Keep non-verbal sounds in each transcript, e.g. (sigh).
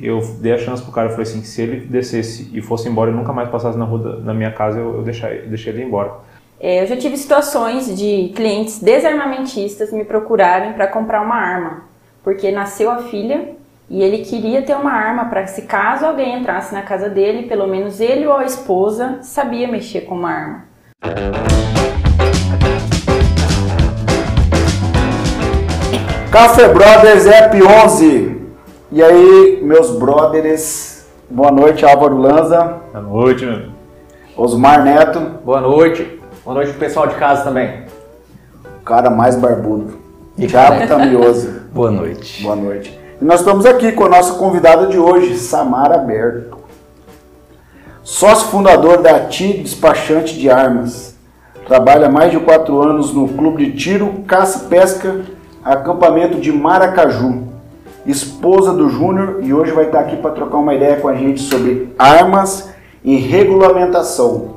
Eu dei a chance pro cara, eu falei assim, se ele descesse e fosse embora e nunca mais passasse na rua da, na minha casa, eu, eu deixei, deixei ele embora. É, eu já tive situações de clientes desarmamentistas me procurarem para comprar uma arma, porque nasceu a filha e ele queria ter uma arma para se caso alguém entrasse na casa dele, pelo menos ele ou a esposa sabia mexer com uma arma. Café Brothers App 11. E aí, meus brothers, boa noite, Álvaro Lanza, Boa noite, meu. Osmar Neto, Boa noite. Boa noite pro pessoal de casa também. o cara mais barbudo, Thiago Tamioso. (laughs) Boa noite. Boa noite. E nós estamos aqui com a nossa convidada de hoje, Samara Berto. Sócio fundador da TI Despachante de Armas. Trabalha há mais de quatro anos no Clube de Tiro, Caça e Pesca, acampamento de Maracaju. Esposa do Júnior e hoje vai estar aqui para trocar uma ideia com a gente sobre armas e regulamentação.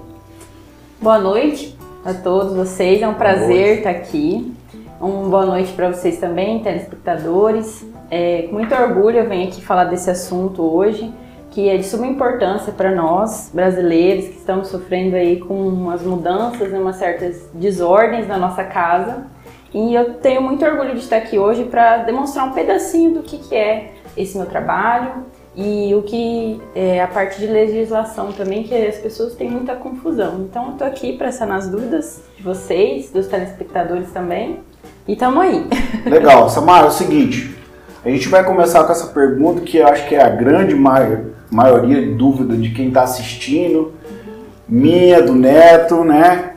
Boa noite a todos vocês, é um prazer estar aqui. Um boa noite para vocês também, telespectadores. É, com muito orgulho eu venho aqui falar desse assunto hoje, que é de suma importância para nós, brasileiros, que estamos sofrendo aí com umas mudanças, né, umas certas desordens na nossa casa. E eu tenho muito orgulho de estar aqui hoje para demonstrar um pedacinho do que, que é esse meu trabalho e o que é a parte de legislação também, que as pessoas têm muita confusão. Então eu tô aqui para sanar as dúvidas de vocês, dos telespectadores também. E tamo aí. (laughs) Legal, Samara, é o seguinte, a gente vai começar com essa pergunta que eu acho que é a grande mai- maioria de dúvida de quem está assistindo, minha, do Neto, né,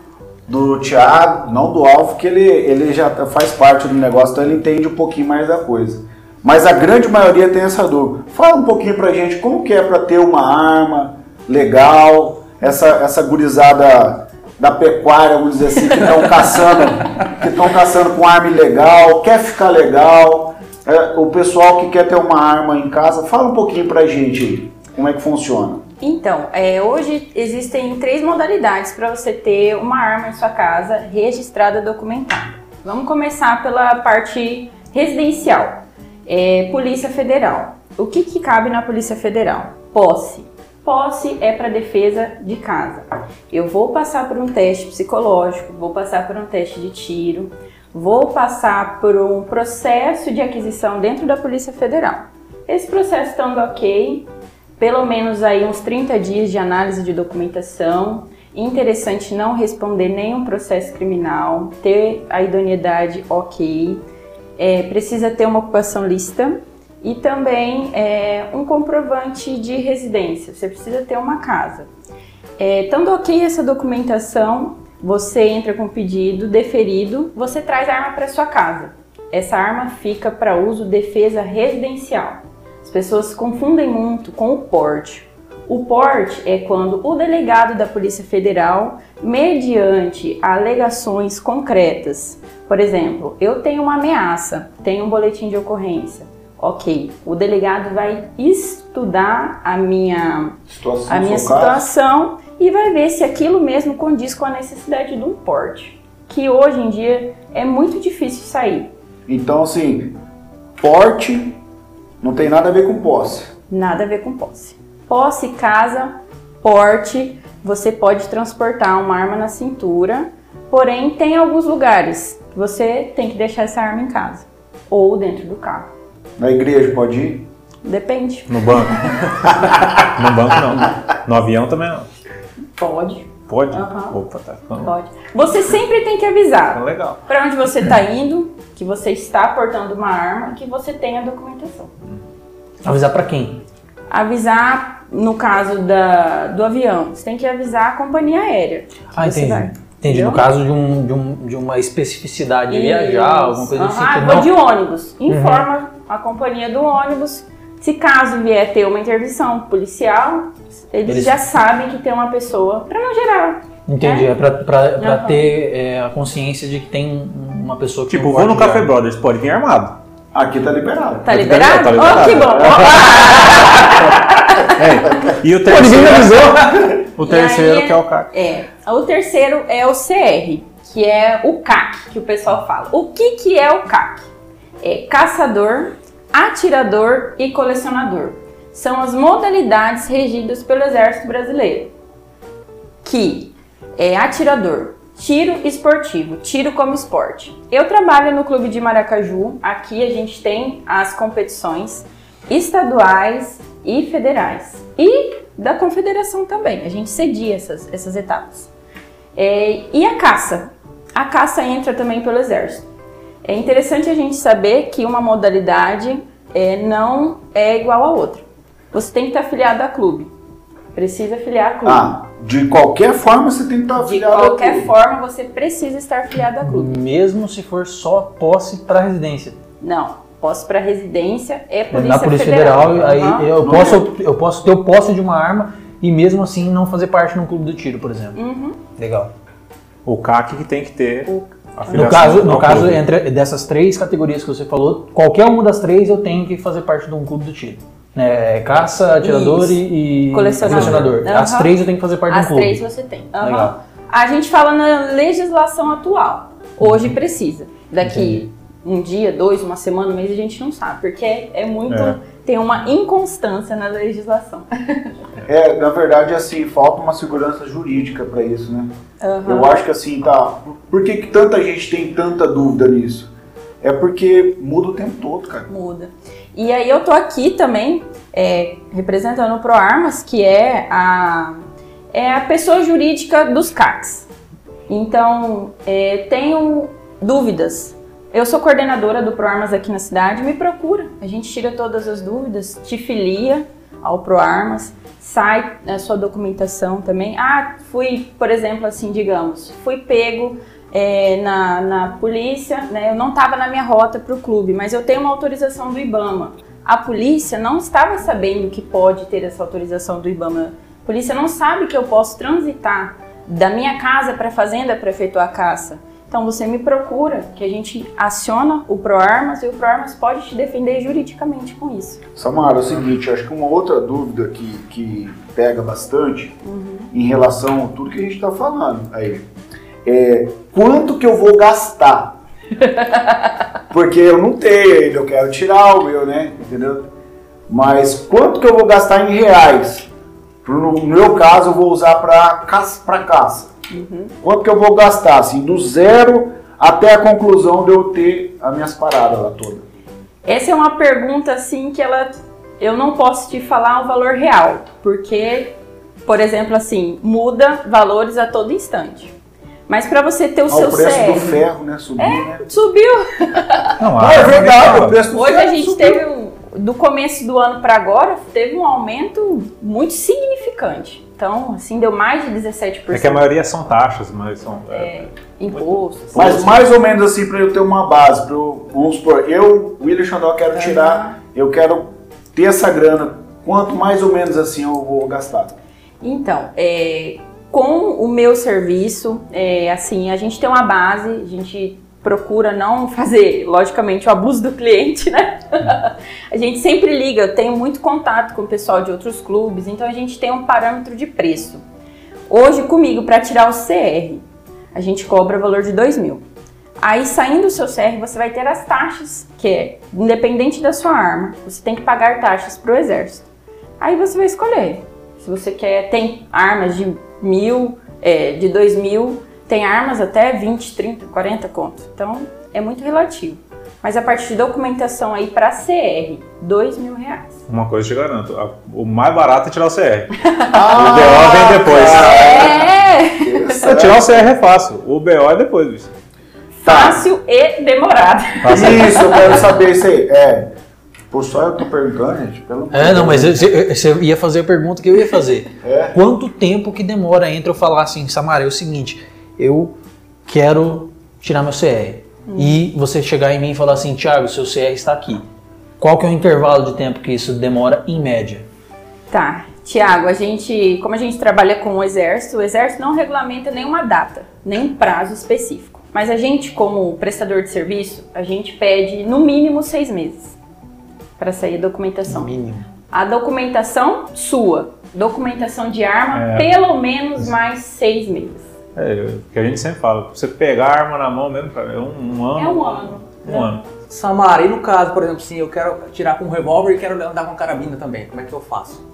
do Thiago, não do Alvo, que ele, ele já faz parte do negócio, então ele entende um pouquinho mais da coisa. Mas a grande maioria tem essa dúvida. Fala um pouquinho pra gente como que é para ter uma arma legal, essa, essa gurizada da pecuária, vamos dizer assim, que estão (laughs) caçando, que estão caçando com arma ilegal, quer ficar legal, é, o pessoal que quer ter uma arma em casa, fala um pouquinho pra gente como é que funciona. Então, é, hoje existem três modalidades para você ter uma arma em sua casa registrada, documentada. Vamos começar pela parte residencial. É, Polícia Federal. O que, que cabe na Polícia Federal? Posse. Posse é para defesa de casa. Eu vou passar por um teste psicológico, vou passar por um teste de tiro, vou passar por um processo de aquisição dentro da Polícia Federal. Esse processo estando ok, pelo menos aí uns 30 dias de análise de documentação. Interessante não responder nenhum processo criminal, ter a idoneidade ok, é, precisa ter uma ocupação lícita e também é, um comprovante de residência. Você precisa ter uma casa. É, estando ok essa documentação, você entra com o pedido deferido, você traz a arma para sua casa. Essa arma fica para uso defesa residencial. As pessoas confundem muito com o porte. O porte é quando o delegado da Polícia Federal, mediante alegações concretas, por exemplo, eu tenho uma ameaça, tenho um boletim de ocorrência. Ok, o delegado vai estudar a minha, Situação a minha situação e vai ver se aquilo mesmo condiz com a necessidade de um porte, que hoje em dia é muito difícil sair. Então, assim, porte não tem nada a ver com posse. Nada a ver com posse. Posse, casa, porte, você pode transportar uma arma na cintura, porém tem alguns lugares que você tem que deixar essa arma em casa ou dentro do carro. Na igreja pode ir? Depende. No banco? (laughs) no banco não. No avião também não. Pode, Pode? Aham. Opa, tá ficando pode. Você sempre tem que avisar (laughs) legal. para onde você está indo, que você está portando uma arma, que você tem a documentação. Avisar pra quem? Avisar, no caso da, do avião, você tem que avisar a companhia aérea. que Ah, entendi. vai. Entendi. No caso de, um, de, um, de uma especificidade de viajar, alguma coisa assim. Ah, não... de ônibus. Informa a companhia do ônibus. Se caso vier ter uma intervenção policial, eles, Eles- já sabem que tem uma pessoa, para não gerar. Entendi. É pra, pra, pra ter é, a consciência de que tem uma pessoa que Tipo, vou no Café. Brothers, pode vir armado. Aqui tá liberado. Tá Tá liberado? liberado, tá Oh, que bom! (laughs) É. E o Pô, ninguém me terceiro, avisou! (laughs) o terceiro aí- que é o CAC. É, o terceiro é o CR, que é o CAC, que o pessoal fala. O que, que é o CAC? É caçador, atirador e colecionador. São as modalidades regidas pelo Exército Brasileiro, que é atirador, tiro esportivo, tiro como esporte. Eu trabalho no Clube de Maracaju, aqui a gente tem as competições estaduais e federais. E da confederação também, a gente cedia essas, essas etapas. É, e a caça? A caça entra também pelo exército. É interessante a gente saber que uma modalidade é, não é igual a outra. Você tem que estar afiliado a clube. Precisa afiliar a clube. Ah, de qualquer forma você tem que estar De afiliado qualquer clube. forma, você precisa estar afiliado a clube. Mesmo se for só posse para residência. Não, posse para residência é polícia Na Polícia Federal, aí Aham. eu posso, eu posso ter o posse de uma arma e mesmo assim não fazer parte no clube do tiro, por exemplo. Uhum. Legal. O CAC que tem que ter O- a No caso, no caso clube. entre dessas três categorias que você falou, qualquer uma das três eu tenho que fazer parte de um clube do tiro. Né? Caça, atirador Isso. e, e Colecionador. As Aham. três eu tenho que fazer parte As um clube. três você tem. Aham. Legal. A gente fala na legislação atual. Hoje precisa. Daqui um dia, dois, uma semana, um mês, a gente não sabe. Porque é muito. É. Tem uma inconstância na legislação. É, na verdade, assim, falta uma segurança jurídica para isso, né? Eu acho que assim, tá. Por que, que tanta gente tem tanta dúvida nisso? É porque muda o tempo todo, cara. Muda. E aí eu tô aqui também é, representando o ProArmas, que é a, é a pessoa jurídica dos CACs. Então, é, tenho dúvidas. Eu sou coordenadora do ProArmas aqui na cidade, me procura. A gente tira todas as dúvidas, te filia ao ProArmas, sai a sua documentação também. Ah, fui, por exemplo, assim, digamos, fui pego é, na, na polícia, né? Eu não estava na minha rota para o clube, mas eu tenho uma autorização do IBAMA. A polícia não estava sabendo que pode ter essa autorização do IBAMA. A polícia não sabe que eu posso transitar da minha casa para a fazenda para efetuar a caça. Então você me procura, que a gente aciona o ProArmas e o ProArmas pode te defender juridicamente com isso. Samara, é o seguinte, acho que uma outra dúvida que, que pega bastante em relação a tudo que a gente está falando aí é quanto que eu vou gastar? (laughs) Porque eu não tenho ainda, eu quero tirar o meu, né? Entendeu? Mas quanto que eu vou gastar em reais? No meu caso, eu vou usar para caça, pra caça. Quanto que eu vou gastar? Assim, do zero até a conclusão de eu ter as minhas paradas lá todas. Essa é uma pergunta assim que ela eu não posso te falar o valor real, porque, por exemplo, assim, muda valores a todo instante. Mas para você ter o Ah, seu o preço CR, do ferro, né? Subiu, né? subiu. Não, Ah, é verdade, aumentava. o preço do Hoje ferro a gente subiu. teve um, do começo do ano para agora teve um aumento muito significante. Então, assim, deu mais de 17%. É que a maioria são taxas, mas são. é, impostos. Mas mais ou menos assim, pra eu ter uma base, pra eu, vamos supor, eu, William Xandó, quero tirar, eu quero ter essa grana, quanto mais ou menos assim eu vou gastar? Então, é, com o meu serviço, é, assim, a gente tem uma base, a gente procura não fazer, logicamente, o abuso do cliente, né? (laughs) a gente sempre liga, eu tenho muito contato com o pessoal de outros clubes, então a gente tem um parâmetro de preço. Hoje, comigo, para tirar o CR, a gente cobra valor de 2 mil. Aí, saindo o seu CR, você vai ter as taxas, que é, independente da sua arma, você tem que pagar taxas para o exército. Aí você vai escolher. Se você quer, tem armas de mil, é, de dois mil, tem armas até 20, 30, 40 conto. Então é muito relativo. Mas a parte de documentação aí para CR, dois mil reais. Uma coisa eu te garanto: a- o mais barato é tirar o CR. (laughs) Ah, o BO vem depois. É É, tirar o CR é fácil, o BO é depois, bicho. fácil e demorado. Isso, eu quero saber isso aí. É, pô, só eu tô perguntando, gente, pelo É, não, mas Deus. você ia fazer a pergunta que eu ia fazer. (laughs) É. Quanto tempo que demora entre eu falar assim, Samara, é o seguinte, eu quero tirar meu CR. E você chegar em mim e falar assim, Thiago, seu CR está aqui. Qual que é o intervalo de tempo que isso demora em média? Tá, Tiago, a gente, como a gente trabalha com o exército, o exército não regulamenta nenhuma data, nem prazo específico. Mas a gente, como prestador de serviço, a gente pede no mínimo seis meses para sair a documentação. Mínimo. A documentação sua, documentação de arma, É. pelo menos mais seis meses. É, o que a gente sempre fala: você pegar a arma na mão mesmo, cara, é um, um ano. É um ano. Um ano. Samara, e no caso, por exemplo, assim, eu quero tirar com um revólver e quero andar com carabina também, como é que eu faço?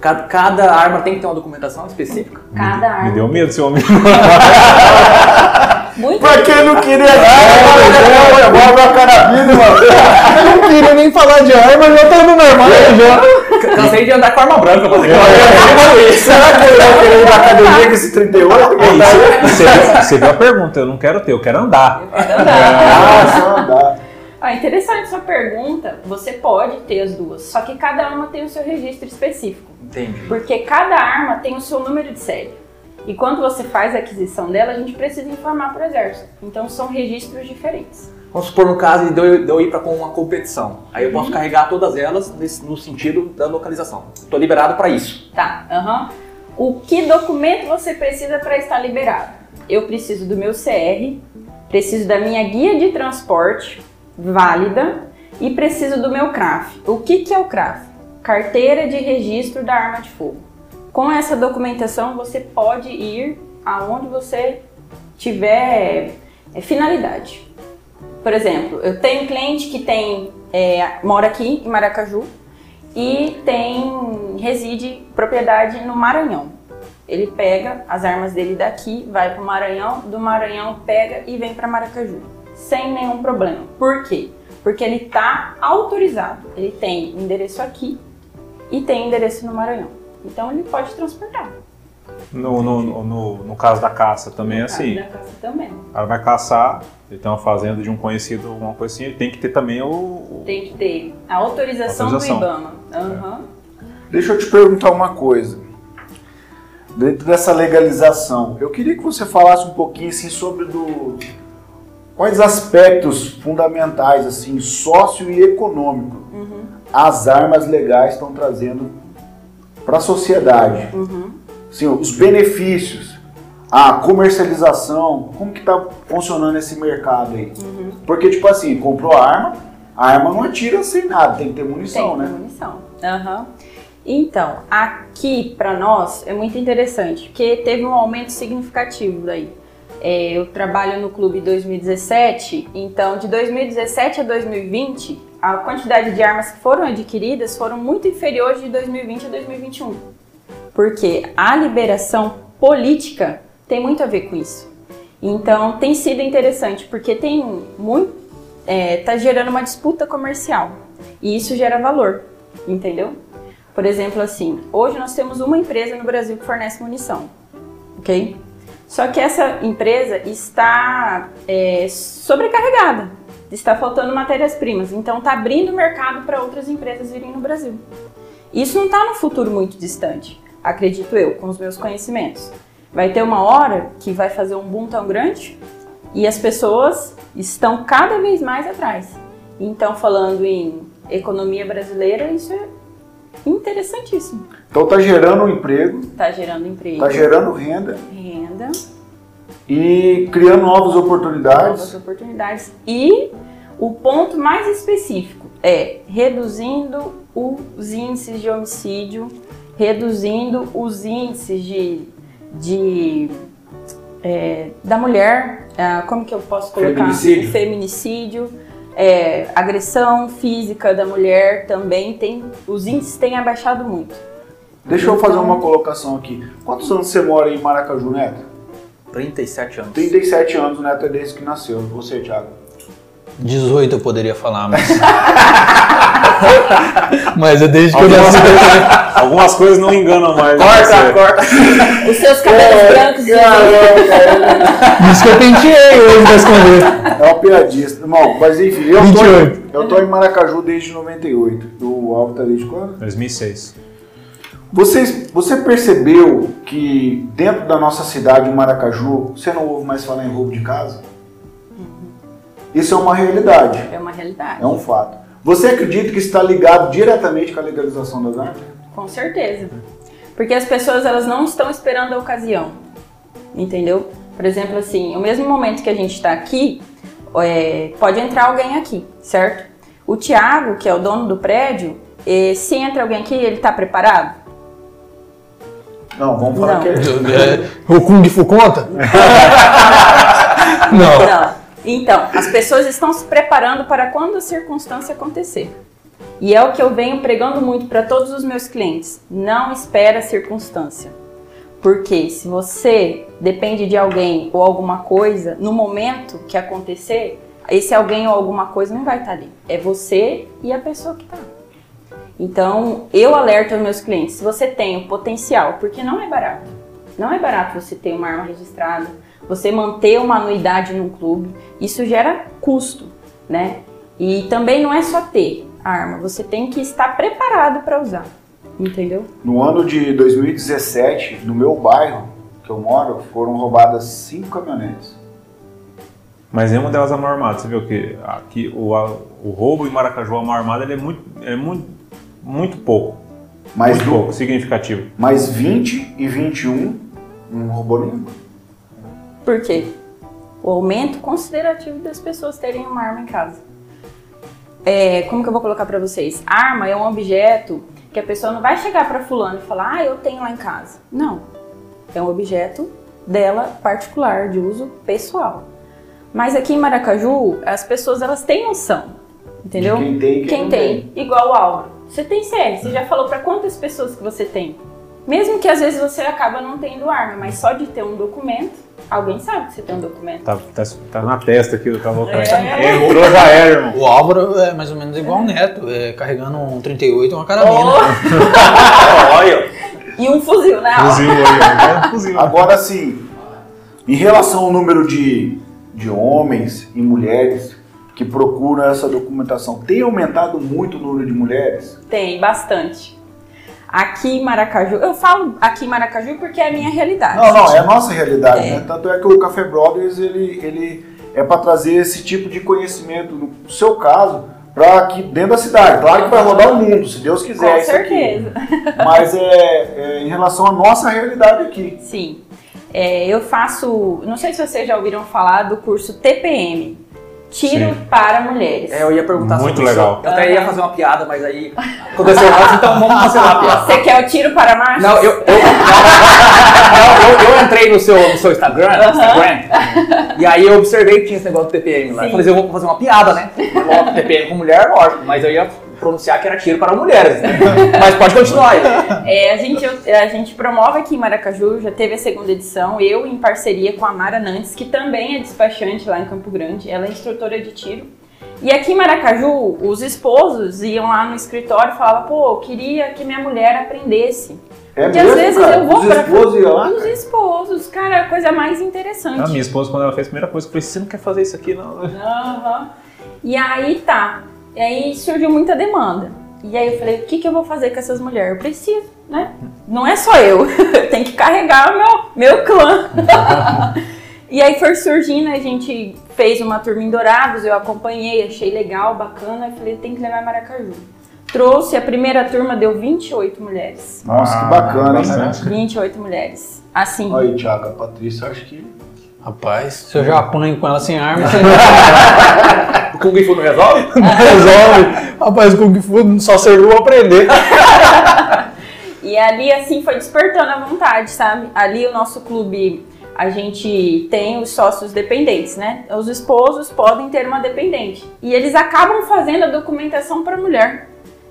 Cada, cada arma tem que ter uma documentação específica? Cada arma. Me deu medo esse homem. (laughs) Muito Pra quem não queria dar, revólver a carabina, mano. Eu não queria nem falar de arma, já tá no normal já. C- Cansei de andar com arma branca, pra (laughs) Será que eu vou querer ir na academia com esse 38? Você viu, você viu a pergunta? Eu não quero ter, eu quero andar. Ah, só andar. Ah, interessante sua pergunta. Você pode ter as duas, só que cada arma tem o seu registro específico. Entendi. Porque cada arma tem o seu número de série. E quando você faz a aquisição dela, a gente precisa informar para o exército. Então são registros diferentes. Vamos supor no caso de eu, ir para uma competição. Aí eu posso carregar todas elas nesse- no sentido da localização. Estou liberado para isso. Tá, aham. O que documento você precisa para estar liberado? Eu preciso do meu CR, preciso da minha guia de transporte válida e preciso do meu CRAF. O que, que é o CRAF? Carteira de Registro da Arma de Fogo. Com essa documentação você pode ir aonde você tiver é, finalidade. Por exemplo, eu tenho um cliente que tem é, mora aqui em Maracaju e tem reside propriedade no Maranhão. Ele pega as armas dele daqui, vai para o Maranhão, do Maranhão pega e vem para Maracaju, sem nenhum problema. Por quê? Porque ele está autorizado. Ele tem endereço aqui e tem endereço no Maranhão. Então ele pode transportar. No, no, no, no- no caso da caça também é No assim. caso Da caça também. O cara vai caçar, ele tem uma fazenda de um conhecido, alguma coisa assim, ele tem que ter também o. Tem que ter a autorização, Autorização. do IBAMA. Aham. Deixa eu te perguntar uma coisa. Dentro dessa legalização, eu queria que você falasse um pouquinho assim sobre do quais aspectos fundamentais assim, sócio e econômico as armas legais estão trazendo para a sociedade. Assim, os benefícios, a comercialização, como que tá funcionando esse mercado aí? Porque tipo assim, comprou a arma, a arma não atira sem nada, tem que ter munição, Tem né? munição. Aham. Então, aqui para nós é muito interessante, porque teve um aumento significativo daí. É, eu trabalho no clube 2017, então de 2017 a 2020, a quantidade de armas que foram adquiridas foram muito inferiores de 2020 a 2021. Porque a liberação política tem muito a ver com isso. Então tem sido interessante, porque tem muito. É, tá gerando uma disputa comercial. E isso gera valor, entendeu? Por exemplo, assim, hoje nós temos uma empresa no Brasil que fornece munição, ok? Só que essa empresa está é, sobrecarregada, está faltando matérias-primas, então está abrindo mercado para outras empresas virem no Brasil. Isso não está no futuro muito distante, acredito eu, com os meus conhecimentos. Vai ter uma hora que vai fazer um boom tão grande e as pessoas estão cada vez mais atrás. Então, falando em economia brasileira, isso é interessantíssimo. Então tá gerando um emprego, Está gerando emprego, tá gerando renda renda, e criando novas novas oportunidades. oportunidades. E o ponto mais específico é reduzindo os índices de homicídio, reduzindo os índices de, de é, da mulher, ah, como que eu posso colocar? Feminicídio. Feminicídio, é, agressão física da mulher também tem, os índices têm abaixado muito. Deixa eu fazer uma colocação aqui. Quantos anos você mora em Maracaju, Neto? 37 anos. 37 anos, o Neto é desde que nasceu. Você, Thiago? 18 eu poderia falar, mas. (laughs) mas é desde que eu Algumas, nasci. algumas coisas não enganam mais. você. corta. Os seus cabelos brancos dizem- Isso que eu penteei hoje pra esconder. É uma piadista. Irmão, mas enfim, eu 28. tô, eu tô em Maracaju desde 98. O Alvo tá desde quando? 2006. Vocês, você percebeu que dentro da nossa cidade, em Maracaju, você não ouve mais falar em roubo de casa? Isso é uma realidade, É uma realidade. é um fato. Você acredita que está ligado diretamente com a legalização das armas? Com certeza. Porque as pessoas elas não estão esperando a ocasião. Entendeu? Por exemplo, assim, o mesmo momento que a gente está aqui, é, pode entrar alguém aqui, certo? O Tiago, que é o dono do prédio, eh, se entra alguém aqui, ele está preparado? Não, vamos falar Não. que é. (laughs) É, o Kung Fu conta? (laughs) Não. Não. Então, as pessoas estão se preparando para quando a circunstância acontecer. E é o que eu venho pregando muito para todos os meus clientes. Não espera a circunstância. Porque se você depende de alguém ou alguma coisa, no momento que acontecer, esse alguém ou alguma coisa não vai estar ali. É você e a pessoa que está. Então, eu alerto aos meus clientes, se você tem o potencial, porque não é barato. Não é barato você ter uma arma registrada, você manter uma anuidade num clube, isso gera custo, né? E também não é só ter a arma, você tem que estar preparado para usar, entendeu? No ano de 2017, no meu bairro que eu moro, foram roubadas cinco caminhonetes. Mas nenhuma delas é mão armada. Você viu que aqui o, a- o roubo em Maracaju, a mão armada, ele é muito, é muito, muito pouco. Mas, muito do- pouco, significativo. mas 20 e 21 não roubou nenhum. Por quê? O aumento considerativo das pessoas terem uma arma em casa. É, como que eu vou colocar pra vocês? Arma é um objeto que a pessoa não vai chegar pra fulano e falar, ah, eu tenho lá em casa. Não. É um objeto dela particular, de uso pessoal. Mas aqui em Maracaju, as pessoas elas têm noção, entendeu? De quem tem quem Quem não tem, igual o Álvaro. Você tem CR, você já falou pra quantas pessoas que você tem? Mesmo que às vezes você acaba não tendo arma, mas só de ter um documento, alguém sabe que você tem um documento. Tá, tá, tá na testa aqui do Cavalcante. É. Entrou, já era, irmão. O Álvaro é mais ou menos igual o Neto, é, carregando um 38 e uma carabina. Oh, (laughs) Olha, e um fuzil, né? Fuzil aí, ó. Fuzil. Agora sim, em relação ao número de, de homens e mulheres que procuram essa documentação, tem aumentado muito o número de mulheres? Tem, bastante. Aqui em Maracaju, eu falo aqui em Maracaju porque é a minha realidade. Não, não, é a nossa realidade, É. né? Tanto é que o Café Brothers, ele, ele é para trazer esse tipo de conhecimento, no seu caso, para aqui dentro da cidade. Claro que vai rodar o mundo, se Deus quiser. Com isso aqui. certeza. (laughs) Mas é, é em relação à nossa realidade aqui. Sim. É, eu faço, não sei se vocês já ouviram falar do curso TPM, Tiro Sim. para Mulheres. é, eu ia perguntar Muito sobre legal. isso. Eu até ia fazer uma piada, mas aí (laughs) aconteceu antes, então vamos fazer uma piada. Você quer o tiro para machos? Não, eu, eu, (laughs) não, eu, eu entrei no seu, no seu Instagram, Instagram, e aí eu observei que tinha esse negócio do TPM lá. Eu Sim. falei, eu vou fazer uma piada, né? (laughs) TPM com mulher, lógico, mas eu ia pronunciar que era tiro para mulheres, né? (laughs) Mas pode continuar aí. É, a, gente, a gente promove aqui em Maracaju, já teve a segunda edição, eu em parceria com a Mara Nantes, que também é despachante lá em Campo Grande, ela é instrutora de tiro. E aqui em Maracaju, os esposos iam lá no escritório e falavam, pô, eu queria que minha mulher aprendesse. É E às vezes eu vou Os pra- esposos lá, Os esposos, cara, a coisa mais interessante. A minha esposa, quando ela fez a primeira coisa, eu falei, você não quer fazer isso aqui, não? Aham. E aí tá. E aí surgiu muita demanda. E aí eu falei, o que, que eu vou fazer com essas mulheres? Eu preciso, né? Não é só eu, (laughs) tem que carregar o meu, meu clã. (laughs) e aí foi surgindo, a gente fez uma turma em Dourados, eu acompanhei, achei legal, bacana. Eu falei, tem que levar Maracaju. Trouxe, a primeira turma deu 28 mulheres. Nossa, que Ah, bacana, hein? bastante. 28 mulheres. Assim, Aí, Thiago, a Patrícia, acho que. Rapaz, se eu já apanho com ela sem arma, (laughs) você O Kung Fu não resolve? (laughs) não resolve. Rapaz, o Kung Fu só serviu pra aprender. E ali, assim, foi despertando a vontade, sabe? Ali, o nosso clube, a gente tem os sócios dependentes, né? Os esposos podem ter uma dependente. E eles acabam fazendo a documentação para a mulher.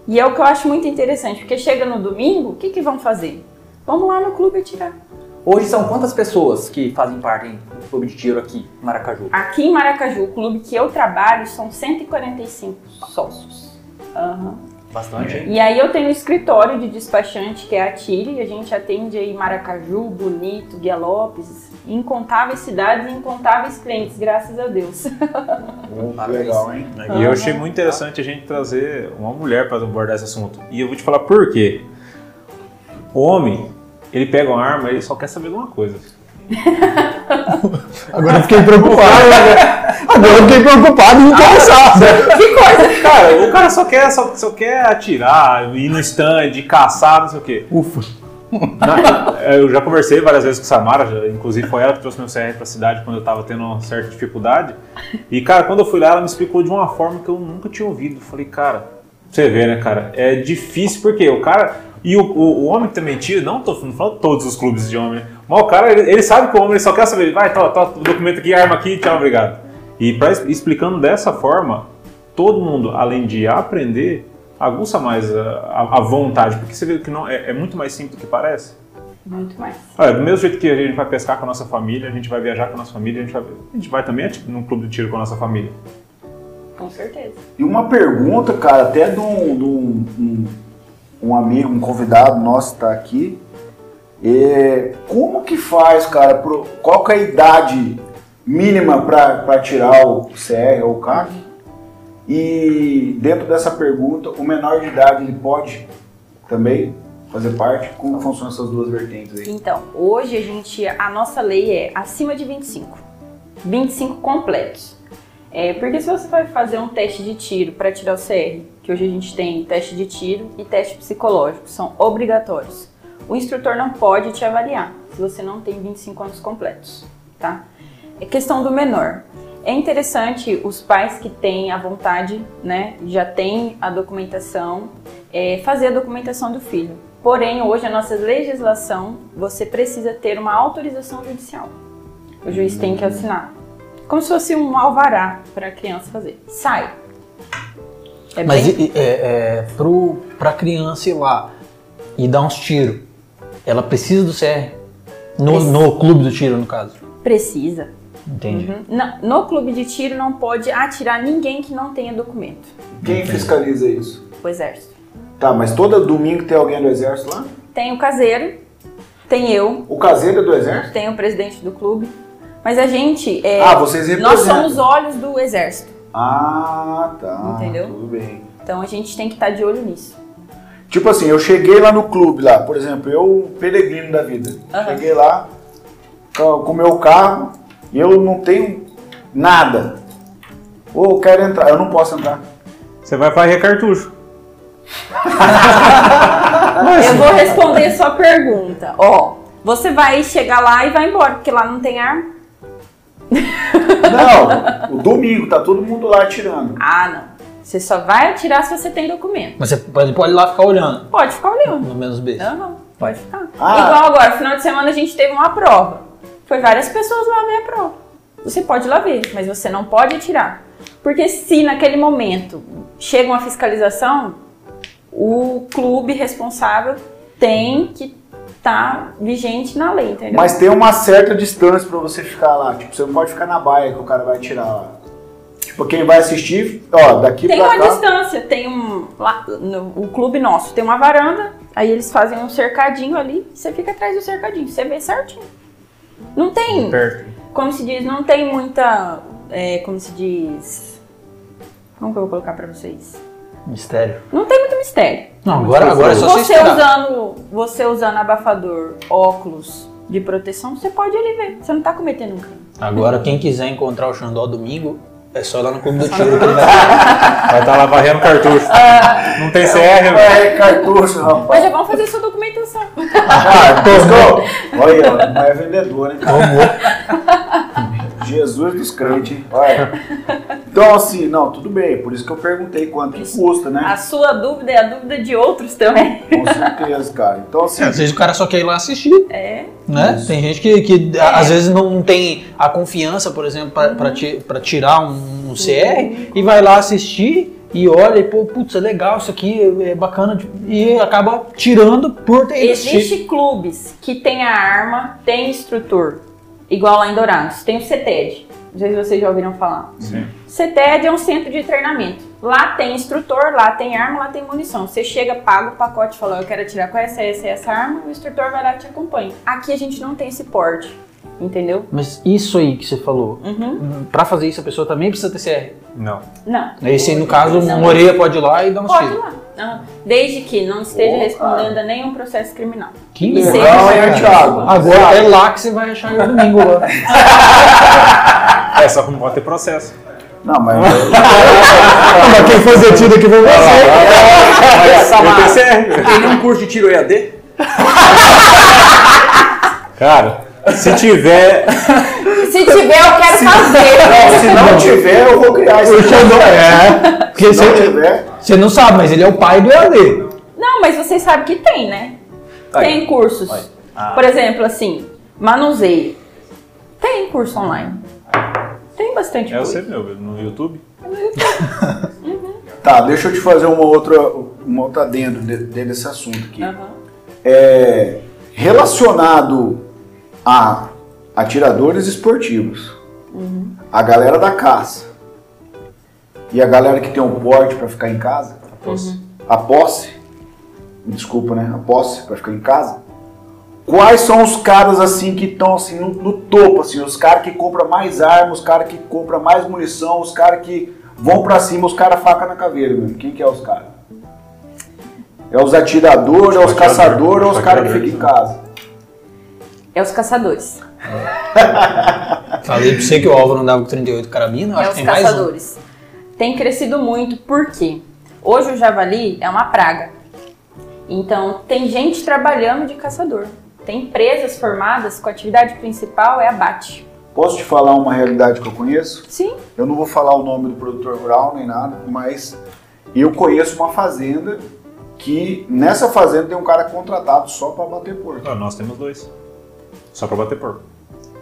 E é o que eu acho muito interessante, porque chega no domingo, o que, que vão fazer? Vamos lá no clube tirar. Hoje são quantas pessoas que fazem parte do clube de tiro aqui em Maracaju? Aqui em Maracaju, o clube que eu trabalho, são 145 sócios. Aham. Bastante, hein? E aí eu tenho um escritório de despachante que é a Tire, a gente atende aí Maracaju, Bonito, Guia Lopes, incontáveis cidades e incontáveis clientes, graças a Deus. Oh, Parabéns. legal, hein? E eu achei muito interessante a gente trazer uma mulher para abordar esse assunto. E eu vou te falar por quê. O homem, ele pega uma arma, ele só quer saber de uma coisa. (laughs) Agora eu fiquei preocupado. né? Agora eu fiquei preocupado em caçar. que coisa! Cara, o cara só quer, só, só quer atirar, ir no stand, caçar, não sei o quê. Ufa. Na- eu já conversei várias vezes com a Samara, já- inclusive foi ela que trouxe meu CR pra cidade quando eu tava tendo uma certa dificuldade. E, cara, quando eu fui lá, ela me explicou de uma forma que eu nunca tinha ouvido. Eu falei, cara, você vê, né, cara? É difícil porque o cara. E o, o, o homem que também tira, não tô não falando todos os clubes de homem, né? mas o cara, ele, ele sabe que o homem ele só quer saber, vai, tá, tá, documento aqui, arma aqui, tchau, obrigado. E pra, explicando dessa forma, todo mundo, além de aprender, aguça mais a, a- a vontade, porque você vê que não, é, é muito mais simples do que parece. Muito mais. Olha, do mesmo jeito que a gente vai pescar com a nossa família, a gente vai viajar com a nossa família, a gente vai, a gente vai também num clube de tiro com a nossa família. Com certeza. E uma pergunta, cara, até de um, de um- um- um amigo, um convidado nosso que tá aqui. É, como que faz, cara? pro- qual que é a idade mínima para tirar o CR ou o CAC? E dentro dessa pergunta, o menor de idade ele pode também fazer parte? Como funcionam essas duas vertentes aí? Então, hoje a gente, a nossa lei é acima de 25. 25 completos. É, porque se você vai fazer um teste de tiro para tirar o CR, que hoje a gente tem teste de tiro e teste psicológico, são obrigatórios. O instrutor não pode te avaliar se você não tem 25 anos completos, tá? É questão do menor. É interessante os pais que têm a vontade, né, já têm a documentação, é, fazer a documentação do filho. Porém, hoje a nossa legislação, você precisa ter uma autorização judicial. O juiz tem que assinar. Como se fosse um alvará para a criança fazer. Sai. É Mas bem- é, é, pro, pra criança ir lá e dar uns tiros, ela precisa do CR? No, Precisa. no clube do tiro, no caso. precisa. Entendi. Uhum. Não, no clube de tiro não pode atirar ninguém que não tenha documento. Quem fiscaliza isso? O exército. Tá, mas todo domingo tem alguém do exército lá? Tem o caseiro, tem eu, O caseiro é do exército? tem o presidente do clube. Mas a gente. é, Ah, vocês Nós representam. somos olhos do exército. Ah, tá. Entendeu? Tudo bem. Então a gente tem que estar de olho nisso. Tipo assim, eu cheguei lá no clube lá, por exemplo, eu, peregrino da vida. Aham. Cheguei lá com com o meu carro e eu não tenho nada. Ou eu quero entrar, eu não posso entrar. Você vai varrer cartucho. (laughs) Eu vou responder sua pergunta. Ó, você vai chegar lá e vai embora, porque lá não tem arma. Não, o domingo tá todo mundo lá atirando. Ah, não. Você só vai atirar se você tem documento. Mas você pode, pode ir lá ficar olhando, Pode ficar olhando. no menos B. Não, não, pode ficar. Ah. Igual agora, final de semana a gente teve uma prova. Foi várias pessoas lá ver a prova. Você pode ir lá ver, mas você não pode atirar. Porque se naquele momento chega uma fiscalização, o clube responsável tem que estar vigente na lei, entendeu? Mas tem uma certa distância pra você ficar lá. Tipo, você não pode ficar na baia que o cara vai atirar lá. Tipo, quem vai assistir, ó, daqui Tem pra uma cá. distância, tem um. Lá, no, o clube nosso tem uma varanda, aí eles fazem um cercadinho ali, você fica atrás do cercadinho, você vê certinho. Não tem, Perto. como se diz, não tem muita. é, como se diz. Como que eu vou colocar pra vocês? Mistério. Não tem muito mistério. Não, agora, agora é só você esperar. usando, você usando abafador, óculos de proteção, você pode ali ver. Você não tá cometendo um crime. Agora, quem quiser encontrar o Xandó domingo, é só lá no clube do tiro que ele vai (laughs) Vai estar lá varrendo cartucho. Não tem CR, velho. É, cartucho, Mas rapaz. já vamos fazer sua documentação. Ah, Toscão. Olha, não é vendedor, hein? Jesus dos crentes? Olha. Então, assim, não, tudo bem. Por isso que eu perguntei quanto que custa, né? A sua dúvida é a dúvida de outros também. Com certeza, cara. Então, assim, Às vezes o cara só quer ir lá assistir, É. né? Tem gente que, que a- às vezes não tem a confiança, por exemplo, ti- pra tirar um, um CR e vai lá assistir e olha e, pô, putz, é legal isso aqui, é bacana, tipo, e acaba tirando por ter. Existem clubes que tem a arma, tem instrutor. Igual lá em Dourados. Tem o CETED. Não sei se vocês já ouviram falar. Sim. CETED é um centro de treinamento. Lá tem instrutor, lá tem arma, lá tem munição. Você chega, paga o pacote e fala, eu quero atirar com essa, essa e essa arma, o instrutor vai lá e te acompanha. Aqui a gente não tem esse porte, entendeu? Mas isso aí que você falou, Uhum. pra fazer isso a pessoa também precisa ter CR. Não. Não. Esse aí, no caso, Não. o Moreira pode ir lá e dar uns Pode ir lá. Aham. Desde que não esteja respondendo a nenhum processo criminal. Que E legal, hein, certo. Thiago? Agora é lá que você vai achar eu domingo lá. (laughs) É, só que não pode ter processo. não, mas. (laughs) Mas quem for detido aqui foi você. (laughs) Tem nenhum curso de tiro EAD? Cara, se tiver. (laughs) Se tiver, eu quero fazer. Se não tiver, eu vou criar esse. O Xandão é. Porque Se não você, tiver. você não sabe, mas ele é o pai do EAD. Não, mas vocês sabem que tem, né? Aí. Tem cursos. Ah. Por exemplo, assim, manuseio. Tem curso online. Tem bastante É coisa. você, meu, no YouTube. Tá, deixa eu te fazer uma outra, uma outra adendo de- dentro desse assunto aqui. Aham. É, relacionado a atiradores esportivos, a galera da caça e a galera que tem um porte para ficar em casa, a posse, me desculpa, né? A posse para ficar em casa. Quais são os caras assim que estão assim no, no topo, assim, os caras que compram mais armas, os caras que compram mais munição, os caras que vão para cima, os caras faca na caveira, mesmo. Quem que é os caras? É os atiradores, é os caçadores, ou os caras que ficam em casa? É os caçadores. (laughs) Falei pra você que o Álvaro andava com 38 carabina, eu é acho os que tem mais um. caçadores. Tem crescido muito, por quê? Hoje o javali é uma praga. Então, tem gente trabalhando de caçador. Tem empresas formadas com a atividade principal é abate. Posso te falar uma realidade que eu conheço? Sim, Eu não vou falar o nome do produtor rural nem nada, mas eu conheço uma fazenda que nessa fazenda tem um cara contratado só para bater porco. Ah, nós temos dois. Só pra bater porco.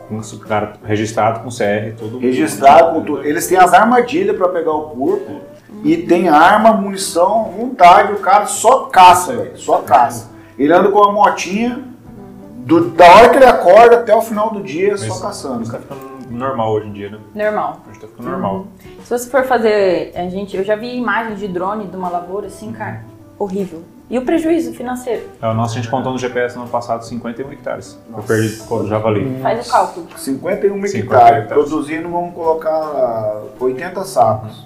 Com o cara registrado com CR, tudo. Registrado com tudo. Eles têm as armadilhas para pegar o porco e tem arma, munição, vontade. O cara só caça, velho. Só caça. Ele anda com uma motinha, do- da hora que ele acorda até o final do dia, só Mas caçando. Isso tá ficando normal hoje em dia, né? normal. Hoje tá ficando normal. Se você for fazer, a gente, eu já vi imagem de drone de uma lavoura assim, cara, horrível. E o prejuízo financeiro? É, o nosso a gente contou no GPS no ano passado 51 hectares. Eu perdi por causa do javali. Faz o cálculo. 51 50 hectares. hectares. Produzindo, vamos colocar 80 sacos.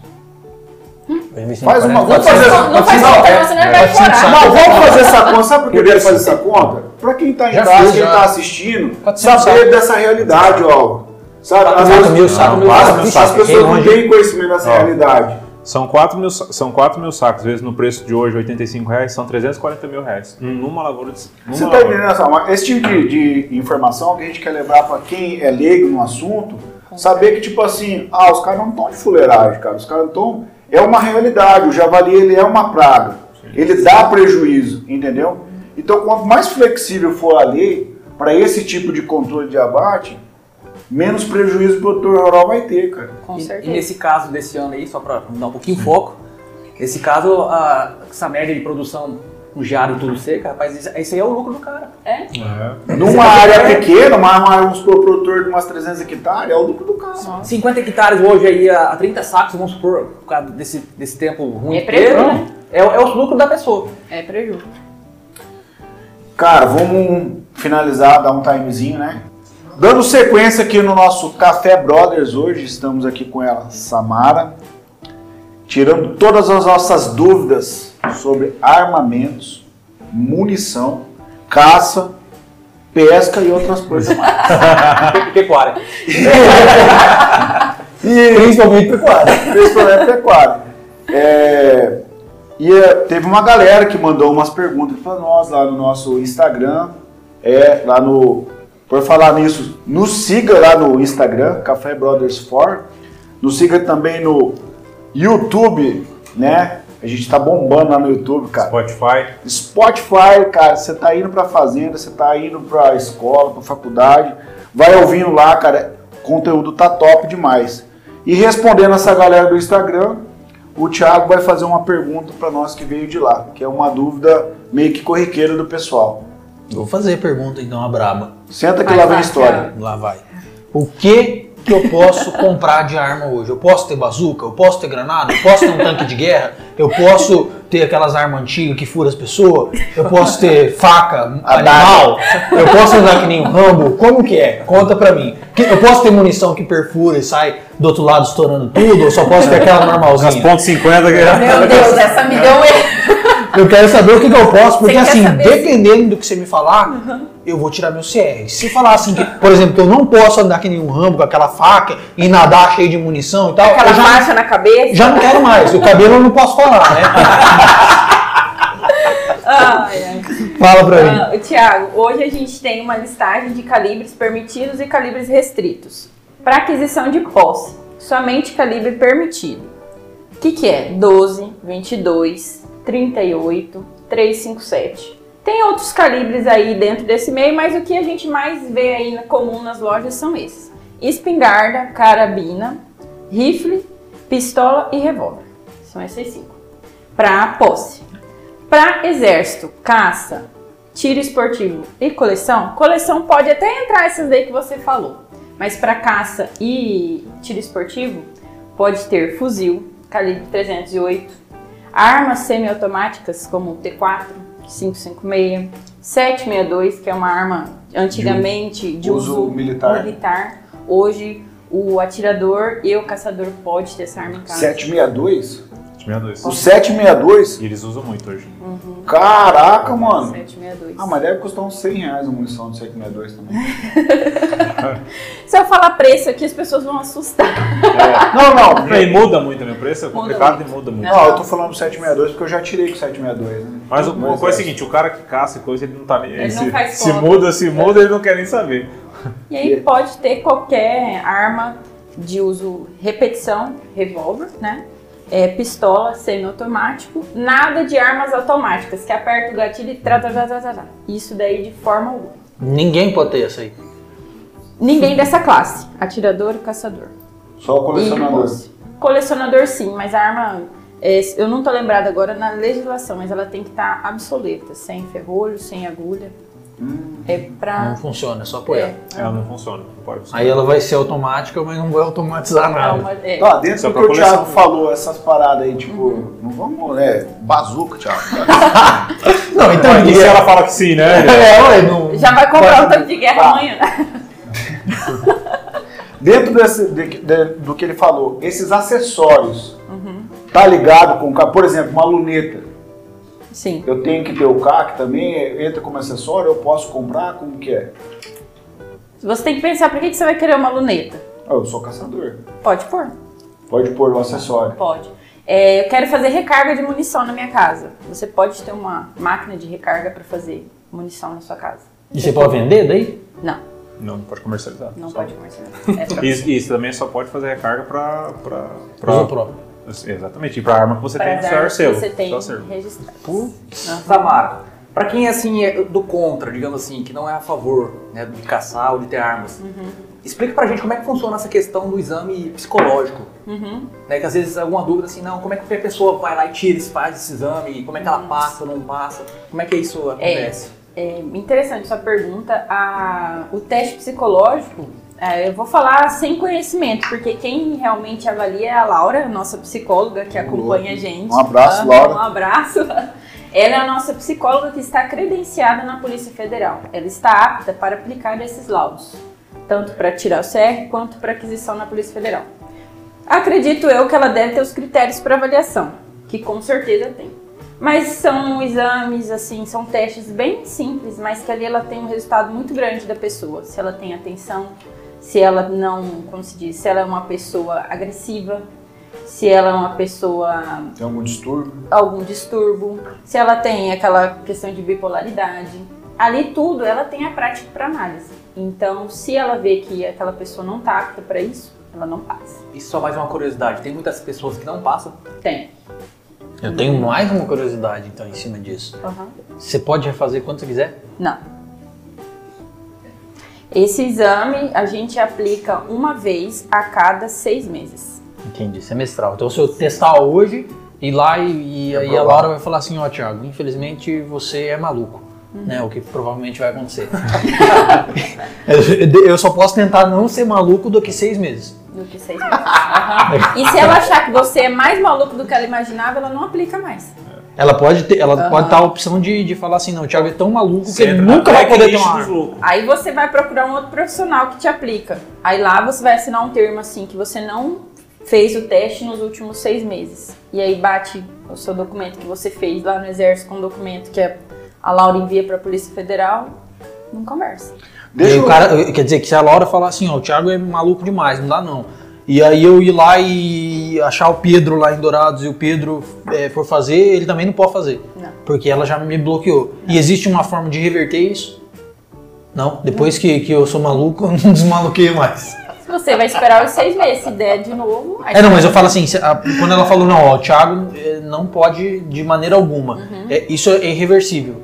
Faz Faz uma- vamos Não, fazer- não, não faz conta, é- não, é vai chorar. vamos fazer essa conta. Sabe por que eu quero fazer essa conta? Pra quem tá em Já casa, fiz, quem já. tá assistindo, 400 saber dessa realidade, ó. Sabe? Às 4 vezes, mil sacos, Não, mil quase sacos. mil as pessoas não têm conhecimento dessa Ó. realidade. São 4 mil, são 4 mil sacos, vezes no preço de hoje, 85 reais, são 340 mil reais. Numa lavoura de. Numa Você tá lavoura. entendendo essa? Esse tipo de, de informação que a gente quer levar pra quem é leigo no assunto, saber que, tipo assim, ah, os caras não estão de fuleiragem, cara. Os caras estão. É uma realidade. O javali, ele é uma praga. Ele dá prejuízo, entendeu? Então, quanto mais flexível for a lei para esse tipo de controle de abate, menos prejuízo o produtor rural vai ter, cara. Com E, certeza. e nesse caso desse ano aí, só pra dar um pouquinho de foco, esse caso, a- essa média de produção com geada e tudo seca, rapaz, isso, aí é o lucro do cara. É? É. Numa área pequena, uma, uma, vamos supor, produtor de umas 300 hectares, é o lucro do cara. 50 hectares hoje aí a, a 30 sacos, vamos supor, por causa desse, desse tempo ruim É inteiro, prejuízo, né? é, o- é o lucro da pessoa. É prejuízo. Cara, vamos finalizar, dar um timezinho, né? Dando sequência aqui no nosso Café Brothers hoje, estamos aqui com ela, Samara, tirando todas as nossas dúvidas sobre armamentos, munição, caça, pesca e outras coisas mais. Pe- (laughs) Pecuária. E (laughs) Principalmente pecuária. principalmente pecuária. É, e é, teve uma galera que mandou umas perguntas para nós lá no nosso Instagram, é, lá no. Por falar nisso, nos siga lá no Instagram, Café Brothers 4. Nos siga também no YouTube, né? A gente tá bombando lá no YouTube, cara. Spotify. Spotify, cara, você tá indo pra fazenda, você tá indo pra escola, pra faculdade, vai ouvindo lá, cara, o conteúdo tá top demais. E respondendo essa galera do Instagram, o Thiago vai fazer uma pergunta pra nós que veio de lá, que é uma dúvida meio que corriqueira do pessoal. Vou fazer a pergunta então, a braba. Senta que Vai lá vem a história. Lá vai. O que que eu posso comprar de arma hoje? Eu posso ter bazuca? Eu posso ter granada? Eu posso ter um tanque de guerra? Eu posso ter aquelas armas antigas que furam as pessoas? Eu posso ter faca, animal? Eu posso andar que nem um Rambo? Como que é? Conta pra mim. Eu posso ter munição que perfura e sai do outro lado estourando tudo? Ou só posso ter aquela As normalzinha? pontos 50 que Meu Deus, essa me deu erro. Eu quero saber o que, que eu posso, porque assim, dependendo do que você me falar, eu vou tirar meu CR. Se falar assim, que, por exemplo, que eu não posso andar que nem um rambo com aquela faca e nadar cheio de munição e tal, Aquela já, faixa na cabeça. já não quero mais. O cabelo eu não posso falar, né? (laughs) Ai, ai. Fala pra mim. Ah, Tiago, hoje a gente tem uma listagem de calibres permitidos e calibres restritos. Para aquisição de posse, somente calibre permitido. O que, que é? 12, 22, 38, 357. Tem outros calibres aí dentro desse meio, mas o que a gente mais vê aí comum nas lojas são esses. Espingarda, carabina, rifle, pistola e revólver. São essas cinco. Para posse. Para exército, caça, tiro esportivo e coleção, coleção pode até entrar essas daí que você falou. Mas para caça e tiro esportivo, pode ter fuzil, calibre 308, armas semiautomáticas como o T4, 556, 762, que é uma arma antigamente de, uso uso, militar. militar. Hoje o atirador e o caçador pode ter essa arma em casa. 762? 762. O 762? E eles usam muito hoje. Caraca, mano. 762. Ah, mas deve custar uns 100 reais a munição do 762 também. (laughs) Se eu falar preço aqui, as pessoas vão assustar. Não, não. E muda muito, né? O preço é complicado muito. e muda muito. Não, eu tô falando do 762 porque eu já tirei com o 762, né? Mas o- uma coisa é é. a seguinte, o cara que caça e coisa, ele não tá nem. Ele não se, faz se muda, se muda, ele não quer nem saber. E aí pode ter qualquer arma de uso repetição, revólver, né? É, pistola, semiautomático, nada de armas automáticas, que aperta o gatilho e tra, tra, tra, tra, tra, tra. Isso daí de forma alguma. Ninguém pode ter essa aí. Ninguém dessa classe, atirador e caçador. Só o E colecionador. posse. Colecionador sim, mas a arma, é, eu não tô lembrada agora na legislação, mas ela tem que estar obsoleta, sem ferrolho, sem agulha. É pra... Não funciona, é só apoiar. É, Ela não funciona, não pode funcionar. Aí ela vai ser automática, mas não vai automatizar é nada. uma- é. Tá, dentro Só do que o Thiago falou, essas paradas aí, tipo, não vamos, né? Bazuca, Thiago. (laughs) Não, então e se ela fala que sim, né? (laughs) É, ué, não... Já vai comprar um tanque de guerra Tá. amanhã. (laughs) Dentro desse, de- de- do que ele falou, esses acessórios, tá ligado com o carro? Por exemplo, uma luneta. Sim. Eu tenho que ter o CAC também, entra como acessório, eu posso comprar, como que é? Você tem que pensar, por que que você vai querer uma luneta? Ah, eu sou caçador. Pode pôr. Pode pôr o acessório. Pode. É, eu quero fazer recarga de munição na minha casa. Você pode ter uma máquina de recarga para fazer munição na sua casa. E você pode vender daí? Não, Não, não pode comercializar. não Só- pode comercializar. (laughs) É E isso também só pode fazer recarga Pra uso pra próprio. Exatamente, e pra arma que você para tem no as seu você tem registrado. Samara, pra quem assim é do contra, digamos assim, que não é a favor né, de caçar ou de ter armas, explica pra gente como é que funciona essa questão do exame psicológico. Uhum. Né, que às vezes alguma dúvida assim, não, como é que a pessoa vai lá e tira, faz esse exame, como é que ela passa ou não passa, como é que isso acontece? É interessante sua pergunta. A- o teste psicológico, é, eu vou falar sem conhecimento, porque quem realmente avalia é a Laura, nossa psicóloga que acompanha a gente. Um abraço, Laura. Um abraço. (laughs) Ela é a nossa psicóloga que está credenciada na Polícia Federal. Ela está apta para aplicar esses laudos, tanto para tirar o CR quanto para aquisição na Polícia Federal. Acredito eu que ela deve ter os critérios para avaliação, que com certeza tem. Mas são exames, assim, são testes bem simples, mas que ali ela tem um resultado muito grande da pessoa. Se ela tem atenção, se ela não, como se diz, se ela é uma pessoa agressiva, se ela é uma pessoa Tem algum distúrbio? algum distúrbio, se ela tem aquela questão de bipolaridade. Ali tudo ela tem a prática para análise. Então, se ela vê que aquela pessoa não está apta para isso, ela não passa. E só mais uma curiosidade, tem muitas pessoas que não passam. Tem. Eu tenho mais uma curiosidade, então, em cima disso. Aham. Você pode refazer quando você quiser? Não. Esse exame a gente aplica uma vez a cada seis meses. Entendi, semestral. Então, se eu testar hoje, ir lá e, e aí a provar. Laura vai falar assim, ó, Thiago, infelizmente você é maluco. Né, o que provavelmente vai acontecer. (laughs) eu, só posso tentar não ser maluco do que seis meses. Do que seis meses. Aham. (laughs) E se ela achar que você é mais maluco do que ela imaginava, ela não aplica mais. Ela pode ter, ela Aham. pode dar a opção de, de falar assim, não, o Thiago é tão maluco que ele nunca vai poder ter uma arma. Aí você vai procurar um outro profissional que te aplica. Aí lá você vai assinar um termo assim que você não fez o teste nos últimos seis meses. E aí bate o seu documento que você fez lá no exército com um documento que a a Laura envia para a Polícia Federal, não conversa. E Deixa eu... o cara, quer dizer que se a Laura falar assim, ó, o Thiago é maluco demais, não dá não. E aí eu ir lá e achar o Pedro lá em Dourados e o Pedro é, for fazer, ele também não pode fazer. Não. Porque ela já me bloqueou. E existe uma forma de reverter isso? Não? Depois que, que eu sou maluco, (laughs) eu não desmaluqueio mais. Você vai esperar os seis meses, se der de novo. É, não, mas eu falo assim, a- quando ela falou, não, ó, o Thiago é, não pode de maneira alguma. Uhum. É, isso é irreversível.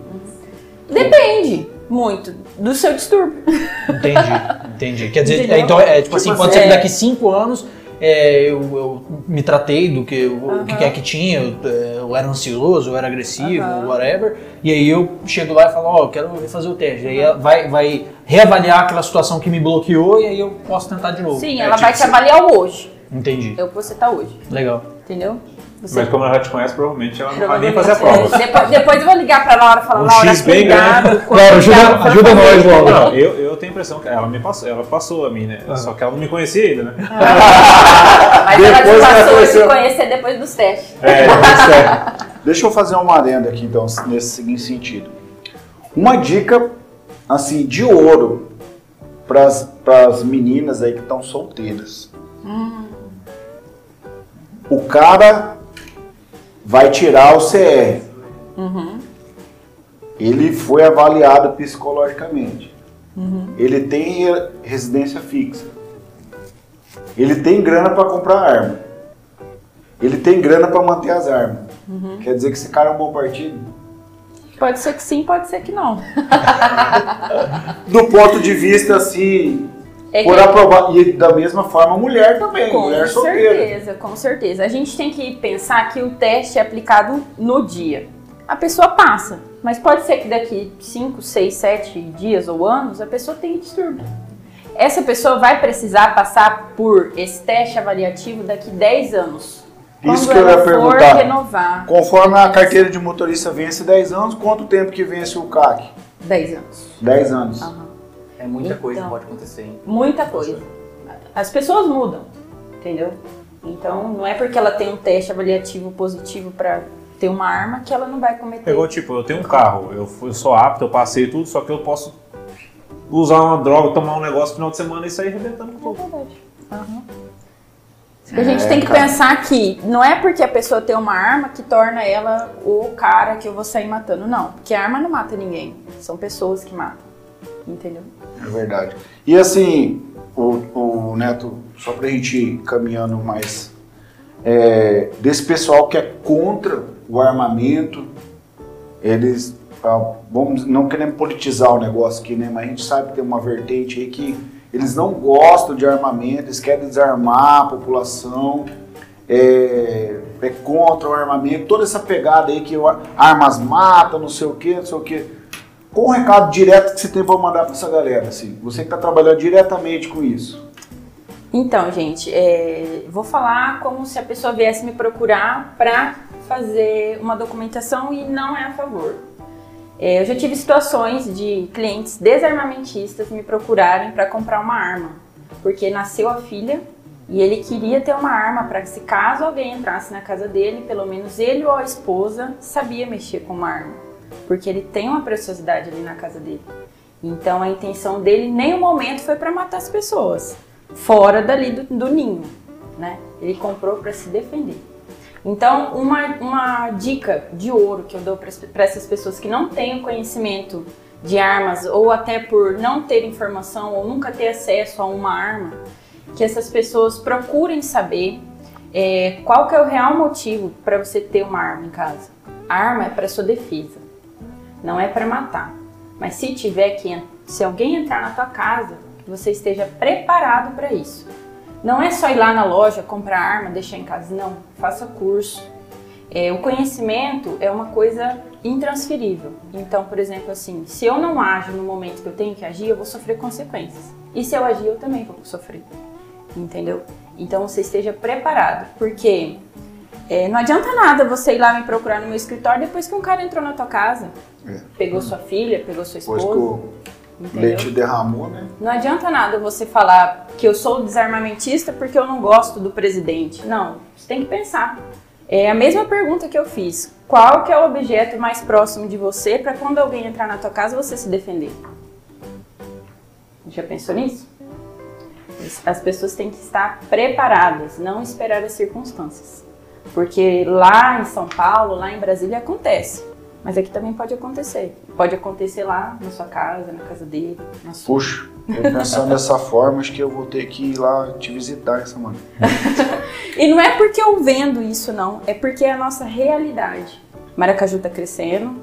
Depende muito do seu distúrbio. Entendi, (laughs) entendi. Quer dizer, Entendeu? é, então é tipo assim, Tipo pode assim, ser que é. daqui cinco anos é, eu, eu me tratei do que, o Aham. que é que tinha, eu, é, eu era ansioso, eu era agressivo, Aham. whatever. E aí eu chego lá e falo, ó, eu quero refazer o teste. Aí ela vai, vai reavaliar aquela situação que me bloqueou e aí eu posso tentar de novo. Sim, É, ela tipo, vai te você- avaliar o hoje. Entendi. É o que você tá hoje. Legal. Entendeu? Você Mas como ela já te conhece, provavelmente ela não vai nem fazer a prova. é, depois, depois eu vou ligar pra Laura e falar, Um Laura, X bem cuidado. grande. quando Laura, ajuda- ajuda nós, Laura. Não, eu, eu tenho a impressão que ela me passou, ela passou a mim, né? Só que ela não me conhecia ainda, né? Mas ela te Depois ela passou a conheceu- te conhecer depois dos testes. É, é. Deixa eu fazer uma adenda aqui, então, nesse seguinte sentido. Uma dica, assim, de ouro para as meninas aí que estão solteiras. O cara vai tirar o CR. Ele foi avaliado psicologicamente. Ele tem re- residência fixa. Ele tem grana para comprar arma. Ele tem grana para manter as armas. Quer dizer que esse cara é um bom partido? Pode ser que sim, pode ser que não. (laughs) Do ponto de vista assim, É por que- aprovar. E da mesma forma, mulher também, Com mulher solteira. certeza, com certeza. A gente tem que pensar que o teste é aplicado no dia. A pessoa passa, mas pode ser que daqui 5, 6, 7 dias ou anos a pessoa tenha distúrbio. Essa pessoa vai precisar passar por esse teste avaliativo daqui 10 anos. Isso que eu ia perguntar. renovar. Conforme a carteira de motorista vence 10 anos, quanto tempo que vence o CAC? 10 anos. 10 anos. Aham. É muita coisa que Então. pode acontecer, hein? Muita coisa. As pessoas mudam, entendeu? Então não é porque ela tem um teste avaliativo positivo para ter uma arma que ela não vai cometer. Pegou, tipo, eu tenho um carro, eu, fui- eu sou apto, eu passei tudo, só que eu posso usar uma droga, tomar um negócio no final de semana e sair arrebentando com É tudo. verdade. Aham. A gente É, tem que cara. pensar que não é porque a pessoa tem uma arma que torna ela o cara que eu vou sair matando. Não, porque a arma não mata ninguém. São pessoas que matam. Entendeu? É verdade. E assim, o, o Neto, só pra gente ir caminhando mais, é, desse pessoal que é contra o armamento, eles, ah, vamos, não queremos politizar o negócio aqui, né? Mas a gente sabe que tem uma vertente aí que eles não gostam de armamento, eles querem desarmar a população, é, é contra o armamento, toda essa pegada aí que armas matam, não sei o que, não sei o que. Qual o recado direto que você tem para mandar para essa galera? Assim? Você que está trabalhando diretamente com isso. Então, gente, é, vou falar como se a pessoa viesse me procurar para fazer uma documentação e não é a favor. É, eu já tive situações de clientes desarmamentistas me procurarem para comprar uma arma, porque nasceu a filha e ele queria ter uma arma para se caso alguém entrasse na casa dele, pelo menos ele ou a esposa sabia mexer com uma arma, porque ele tem uma preciosidade ali na casa dele. Então a intenção dele em nenhum momento foi para matar as pessoas, fora dali do, do ninho, né? Ele comprou para se defender. Então, uma, uma dica de ouro que eu dou para essas pessoas que não têm o conhecimento de armas, ou até por não ter informação ou nunca ter acesso a uma arma, que essas pessoas procurem saber é, qual que é o real motivo para você ter uma arma em casa. A arma é para sua defesa, não é para matar. Mas se tiver que, se alguém entrar na tua casa, você esteja preparado para isso. Não é só ir lá na loja, comprar arma, deixar em casa. Não, faça curso. É, o conhecimento é uma coisa intransferível. Então, por exemplo, assim, se eu não ajo no momento que eu tenho que agir, eu vou sofrer consequências. E se eu agir, eu também vou sofrer. Entendeu? Então, você esteja preparado. Porque é, não adianta nada você ir lá me procurar no meu escritório depois que um cara entrou na tua casa. É. Pegou sua filha, pegou sua Depois esposa. que o leite derramou, né? Não adianta nada você falar que eu sou desarmamentista porque eu não gosto do presidente. Não, você tem que pensar. É a mesma pergunta que eu fiz. Qual que é o objeto mais próximo de você para quando alguém entrar na tua casa você se defender? Já pensou nisso? As pessoas têm que estar preparadas, não esperar as circunstâncias. Porque lá em São Paulo, lá em Brasília acontece. Mas aqui também pode acontecer. Pode acontecer lá na sua casa, na casa dele, na sua. Puxa, eu pensando dessa forma, acho que eu vou ter que ir lá te visitar essa semana. (laughs) E não é porque eu vendo isso, não. É porque é a nossa realidade. Maracaju está crescendo.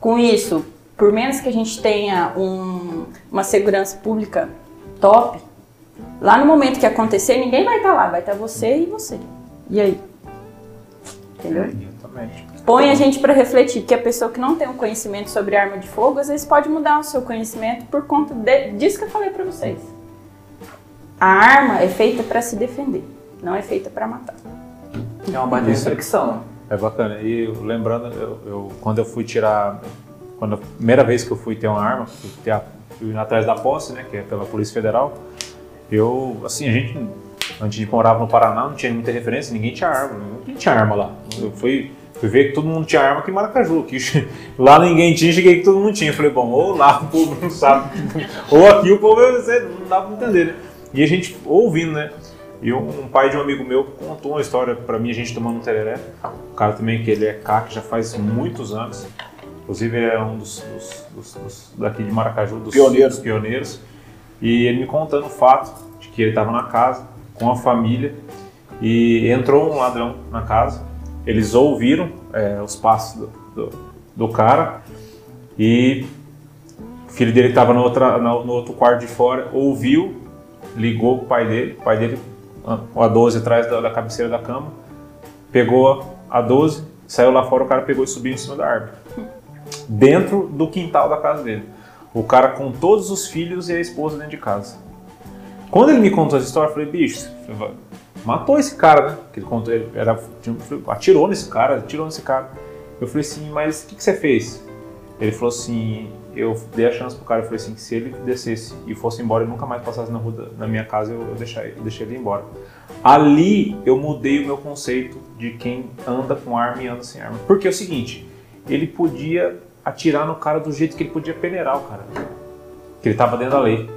Com isso, por menos que a gente tenha um- uma segurança pública top, Lá no momento que acontecer, ninguém vai estar lá, vai estar você e você. E aí? Entendeu? Exatamente. Põe a gente para refletir, porque a pessoa que não tem um conhecimento sobre arma de fogo, às vezes pode mudar o seu conhecimento por conta de- disso que eu falei para vocês. A arma é feita para se defender, não é feita para matar. É uma baita reflexão. É bacana. E lembrando, eu, eu- quando eu fui tirar. Quando a primeira vez que eu fui ter uma arma, fui, ter a, fui atrás da posse, né? Que é pela Polícia Federal. Eu, assim, a gente, antes de morava no Paraná, não tinha muita referência, ninguém tinha arma. Ninguém tinha arma lá. Eu fui, fui ver que todo mundo tinha arma aqui em Maracaju. Que (laughs) lá ninguém tinha, cheguei que todo mundo tinha. Eu falei, bom, ou lá o povo não sabe, (laughs) ou aqui o povo você não dá pra entender, né? E a gente ouvindo, né? E um, um pai de um amigo meu contou uma história pra mim, a gente tomando um tereré. O cara também, que ele é CAC já faz muitos anos. Inclusive, ele é um dos, dos- dos- dos- daqui de Maracaju, dos Pioneiros. pioneiros. E ele me contando o fato de que ele estava na casa com a família e entrou um ladrão na casa. Eles ouviram é, os passos do, do, do cara e o filho dele estava no, no- outro quarto de fora, ouviu, ligou pro pai dele, o pai dele com a 12 atrás da, da cabeceira da cama, pegou a 12, saiu lá fora, o cara pegou e subiu em cima da árvore. Dentro do quintal da casa dele. O cara com todos os filhos e a esposa dentro de casa. Quando ele me contou essa história, eu falei, bicho, matou esse cara, né? Que ele contou, ele era, atirou nesse cara, atirou nesse cara. Eu falei assim, mas o que, que você fez? Ele falou assim, eu dei a chance pro cara, eu falei assim, que se ele descesse e fosse embora e nunca mais passasse na rua na minha casa, eu, eu, deixei, eu deixei ele embora. Ali eu mudei o meu conceito de quem anda com arma e anda sem arma. Porque é o seguinte, ele podia atirar no cara do jeito que ele podia peneirar o cara. Que ele tava dentro da lei.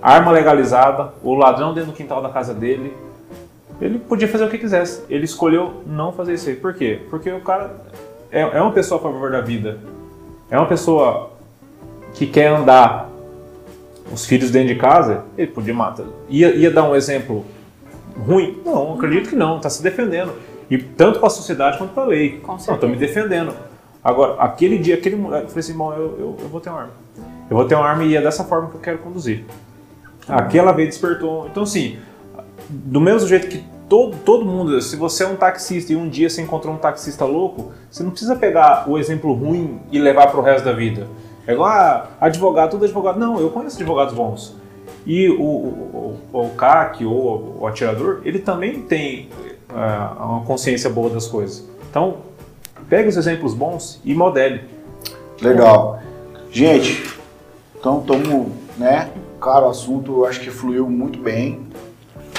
Arma legalizada, o ladrão dentro do quintal da casa dele. Ele podia fazer o que quisesse. Ele escolheu não fazer isso aí. Por quê? Porque o cara é, é uma pessoa a favor da vida. É uma pessoa que quer andar os filhos dentro de casa, ele podia matar. Ia, ia dar um exemplo ruim? Não, acredito que não. Está se defendendo. E tanto para a sociedade quanto para a lei. Com Não, estou me defendendo. Agora, aquele dia, aquele eu falei assim, bom, eu, eu, eu vou ter uma arma. Eu vou ter uma arma e é dessa forma que eu quero conduzir. Aquela vez despertou. Então, assim, do mesmo jeito que todo, todo mundo, se você é um taxista e um dia você encontrou um taxista louco, você não precisa pegar o exemplo ruim e levar para o resto da vida. É igual ah, advogado, todo advogado. Não, eu conheço advogados bons. E o, o, o, o CAC ou o atirador, ele também tem ah, uma consciência boa das coisas. Então, pegue os exemplos bons e modele. Legal. Gente, então estamos, né? Cara, o assunto eu acho que fluiu muito bem.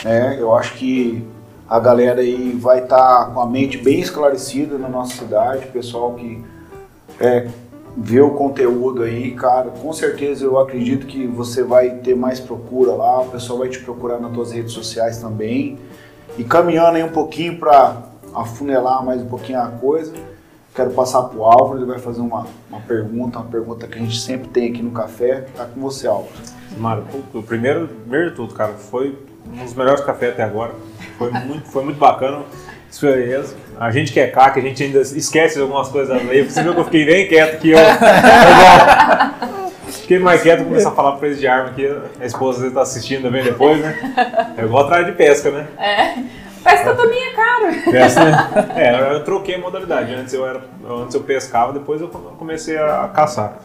Né? Eu acho que a galera aí vai estar com a mente bem esclarecida na nossa cidade, pessoal que é, vê o conteúdo aí, cara, com certeza eu acredito que você vai ter mais procura lá, o pessoal vai te procurar nas tuas redes sociais também. E caminhando aí um pouquinho para afunelar mais um pouquinho a coisa, quero passar pro Álvaro, ele vai fazer uma, uma pergunta, uma pergunta que a gente sempre tem aqui no café. Tá com você, Álvaro. Mário, o primeiro, primeiro de tudo, cara, foi um dos melhores cafés até agora. Foi muito, foi muito bacana. Experiência. A gente que é CAC, a gente ainda esquece de algumas coisas da lei. Você viu que eu fiquei bem quieto aqui, ó. Eu (laughs) Fiquei mais quieto, começar a falar preço de arma aqui. A esposa às vezes tá assistindo também depois, né? É igual atrás de pesca, né? Pesca também é caro. Pesca, né? É, eu troquei a modalidade. Antes eu, era, antes eu pescava, depois eu comecei a caçar.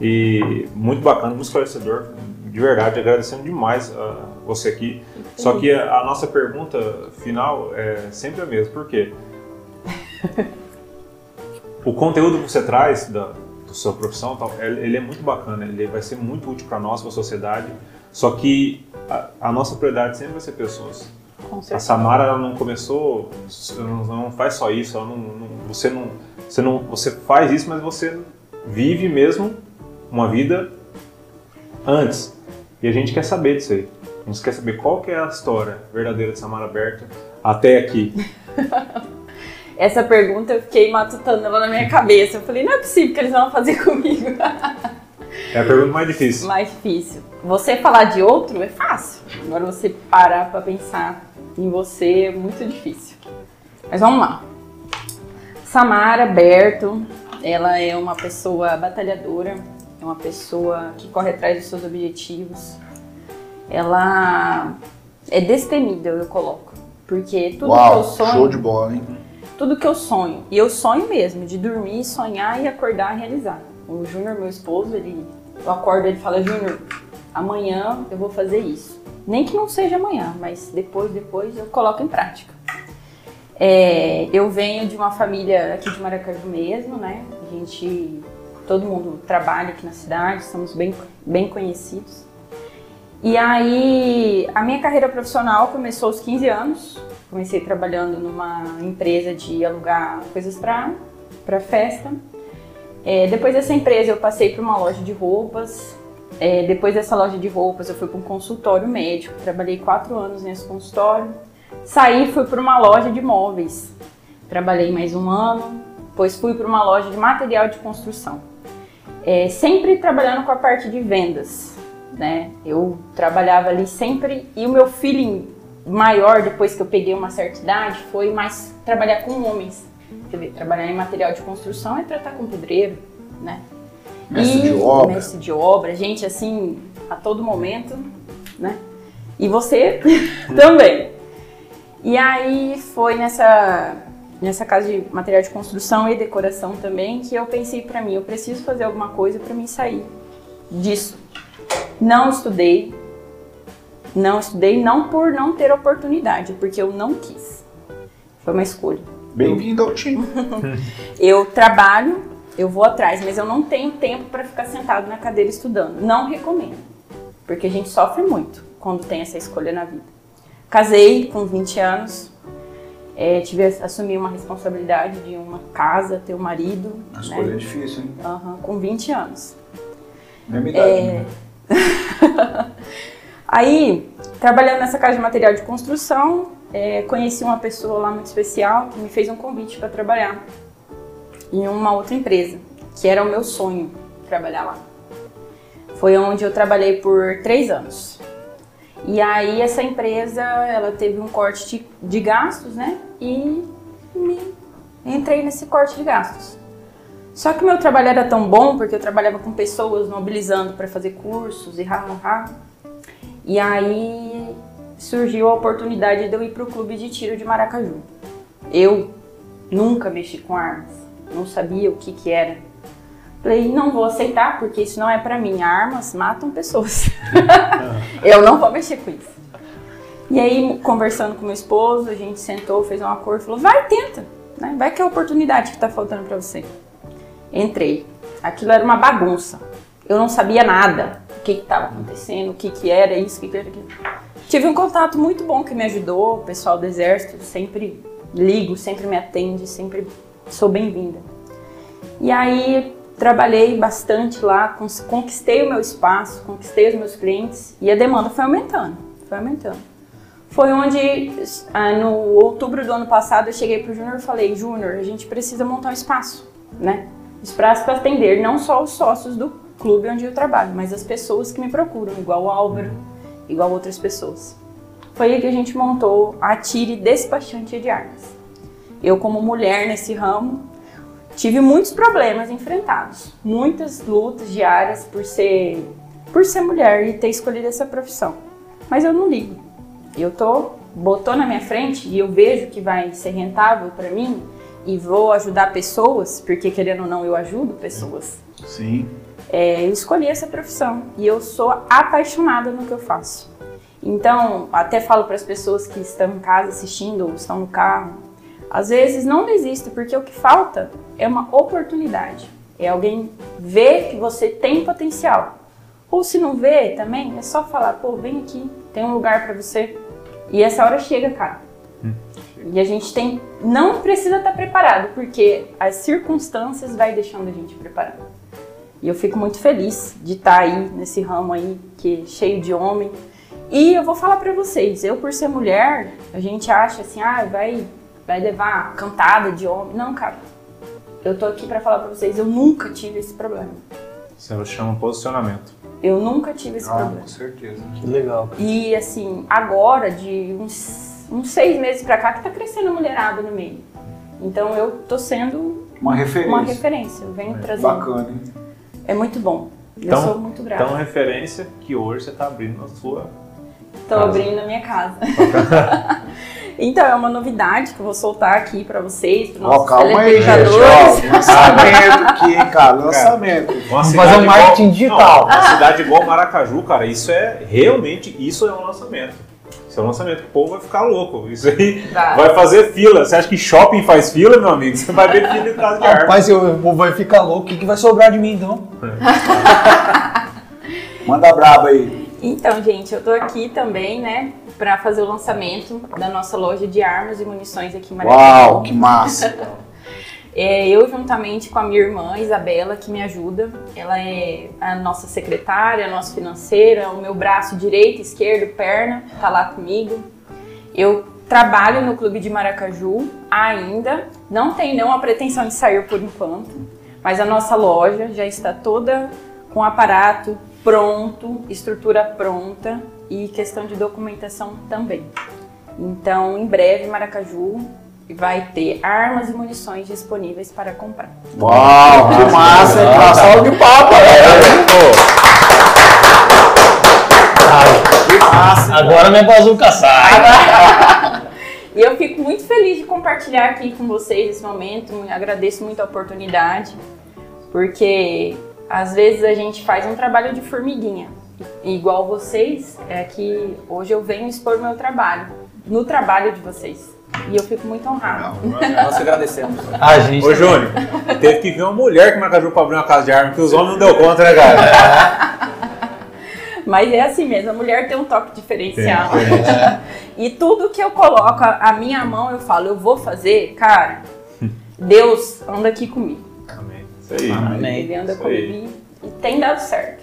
E muito bacana, muito esclarecedor. De verdade, agradecendo demais a você aqui. Só que a, a nossa pergunta final é sempre a mesma. Por quê? (laughs) o conteúdo que você traz da, do sua profissão, tal, ele ele é muito bacana. Ele vai ser muito útil para nós, para a sociedade. Só que a, a nossa prioridade sempre vai ser pessoas. A. Samara não começou, não, não faz só isso, ela não, não- você não, você não, você faz isso, mas você vive mesmo uma vida antes. E a gente quer saber disso aí. A gente quer saber qual que é a história verdadeira de Samara Berta até aqui. (laughs) Essa pergunta eu fiquei matutando ela na minha cabeça. Eu falei, não é possível que eles vão fazer comigo. É a pergunta mais difícil. Mais difícil. Você falar de outro é fácil. Agora você parar pra pensar em você é muito difícil. Mas vamos lá. Samara Berto, ela é uma pessoa batalhadora, é uma pessoa que corre atrás dos seus objetivos. Ela é destemível, eu coloco. Porque tudo que eu Uau, sonho. show de bola, hein? tudo que eu sonho. E eu sonho mesmo, de dormir, sonhar e acordar realizar. O Júnior, meu esposo, ele, eu acordo ele fala, Júnior, amanhã eu vou fazer isso. Nem que não seja amanhã, mas depois, depois eu coloco em prática. É, eu venho de uma família aqui de Maracaju mesmo, né? A gente, todo mundo trabalha aqui na cidade, somos bem, bem conhecidos. E aí, a minha carreira profissional começou aos 15 anos. Comecei trabalhando numa empresa de alugar coisas para festa. É, depois dessa empresa, eu passei para uma loja de roupas. É, depois dessa loja de roupas, eu fui para um consultório médico. Trabalhei quatro anos nesse consultório. Saí fui para uma loja de móveis. Trabalhei mais um ano. Depois fui para uma loja de material de construção. É, sempre trabalhando com a parte de vendas né? Eu trabalhava ali sempre e o meu feeling maior depois que eu peguei uma certa idade foi mais trabalhar com homens. Quer dizer, trabalhar em material de construção é tratar com pedreiro, né? Mestre e, de obra. Mestre de obra, gente assim, a todo momento, né? E você (laughs) também. E aí foi nessa nessa casa de material de construção e decoração também que eu pensei pra mim, eu preciso fazer alguma coisa pra mim sair disso. Não estudei, não estudei não por não ter oportunidade, porque eu não quis. Foi uma escolha. Bem-vindo ao time. (laughs) Eu trabalho, eu vou atrás, mas eu não tenho tempo para ficar sentado na cadeira estudando. Não recomendo, porque a gente sofre muito quando tem essa escolha na vida. Casei com 20 anos, é, tive assumi uma responsabilidade de uma casa, ter um marido, A escolha é né? difícil, hein? Aham, com 20 anos. Mesma idade, É. né? (laughs) Aí, trabalhando nessa casa de material de construção, é, conheci uma pessoa lá muito especial que me fez um convite para trabalhar em uma outra empresa, que era o meu sonho trabalhar lá. Foi onde eu trabalhei por três anos. E aí essa empresa, ela teve um corte de, gastos, né? E me entrei nesse corte de gastos. Só que meu trabalho era tão bom, porque eu trabalhava com pessoas mobilizando para fazer cursos e rá, rá. E aí surgiu a oportunidade de eu ir para o clube de tiro de Maracaju. Eu nunca mexi com armas, não sabia o que que era. Falei, não vou aceitar, porque isso não é para mim. Armas matam pessoas. (laughs) eu não vou mexer com isso. E aí, conversando com meu esposo, a gente sentou, fez um acordo, falou, vai, tenta, né? vai que é a oportunidade que tá faltando para você. Entrei. Aquilo era uma bagunça. Eu não sabia nada. O que estava acontecendo, o que, que era isso, o que, que era aquilo. Tive um contato muito bom que me ajudou, o pessoal do exército, sempre ligo, sempre me atende, sempre sou bem-vinda. E aí trabalhei bastante lá, conquistei o meu espaço, conquistei os meus clientes e a demanda foi aumentando, foi aumentando. Foi onde, ah, no outubro do ano passado, eu cheguei pro Júnior e falei, Júnior, a gente precisa montar um espaço, né? Espaço para atender não só os sócios do clube onde eu trabalho, mas as pessoas que me procuram, igual o Álvaro, igual outras pessoas. Foi aí que a gente montou a Tire Despachante de Armas. Eu, como mulher nesse ramo, tive muitos problemas enfrentados, muitas lutas diárias por ser, por ser mulher e ter escolhido essa profissão. Mas eu não ligo. Eu tô botou na minha frente e eu vejo que vai ser rentável para mim e vou ajudar pessoas, porque querendo ou não eu ajudo pessoas. Sim. É, eu escolhi essa profissão e eu sou apaixonada no que eu faço. Então, até falo para as pessoas que estão em casa assistindo ou estão no carro, às vezes não desista, porque o que falta é uma oportunidade. É alguém ver que você tem potencial. Ou se não vê também, é só falar, pô, vem aqui, tem um lugar para você. E essa hora chega, cara. E a gente tem, não precisa estar preparado, porque as circunstâncias vai deixando a gente preparado. E eu fico muito feliz de estar aí nesse ramo aí que é cheio de homem. E eu vou falar pra vocês, eu por ser mulher, a gente acha assim, ah, vai vai levar cantada de homem. Não, cara. Eu tô aqui pra falar pra vocês, eu nunca tive esse problema. Isso chama posicionamento. Eu nunca tive esse Ah, problema. com certeza. Que legal. E assim, agora, de uns, uns seis meses pra cá, que tá crescendo a mulherada no meio. Então eu tô sendo Uma referência. uma referência, eu venho trazendo. Bacana, hein? É muito bom. Eu Então- sou muito grata. Então, referência que hoje você está abrindo a sua Estou casa. abrindo na minha casa. (laughs) então, é uma novidade que eu vou soltar aqui para vocês, para Ó, nossos calma aí, gente. Ó, lançamento aqui, hein, cara. Lançamento. Vamos fazer um igual- marketing digital. Não, uma cidade igual Maracaju, cara, isso é realmente, isso é um lançamento. Isso é um lançamento, o povo vai ficar louco. Isso aí Vai. vai fazer fila. Você acha que shopping faz fila, meu amigo? Você vai ver fila em casa de árvore. Rapaz, eu, eu vai ficar louco. O que, que vai sobrar de mim então? (laughs) Manda braba aí. Então, gente, eu tô aqui também, né, para fazer o lançamento da nossa loja de armas e munições aqui em Maracaju. Uau, que massa. (laughs) É, eu, juntamente com a minha irmã, Isabela, que me ajuda. Ela é a nossa secretária, a nossa financeira, o meu braço direito, esquerdo, perna, tá lá comigo. Eu trabalho no Clube de Maracaju ainda. Não tenho nenhuma pretensão de sair por enquanto. Mas a nossa loja já está toda com aparato pronto, estrutura pronta e questão de documentação também. Então, em breve, Maracaju vai ter armas e munições disponíveis para comprar. Uau, que massa, hein? Uma salva de papo, Que massa. Agora minha bazuca sai. E eu fico muito feliz de compartilhar aqui com vocês esse momento. Agradeço muito a oportunidade, porque às vezes a gente faz um trabalho de formiguinha. E igual vocês, é que hoje eu venho expor meu trabalho, no trabalho de vocês. E eu fico muito honrada. Nós que agradecemos. A gente. Ô, Júnior, teve que vir uma mulher que Maracaju pra abrir uma casa de arma, que os homens não deu conta, né, cara? (laughs) Mas é assim mesmo, a mulher tem um toque diferencial. (laughs) E tudo que eu coloco a a minha mão, eu falo, eu vou fazer, cara, Deus anda aqui comigo. Amém. Isso aí. Amém. Ele anda comigo e tem dado certo.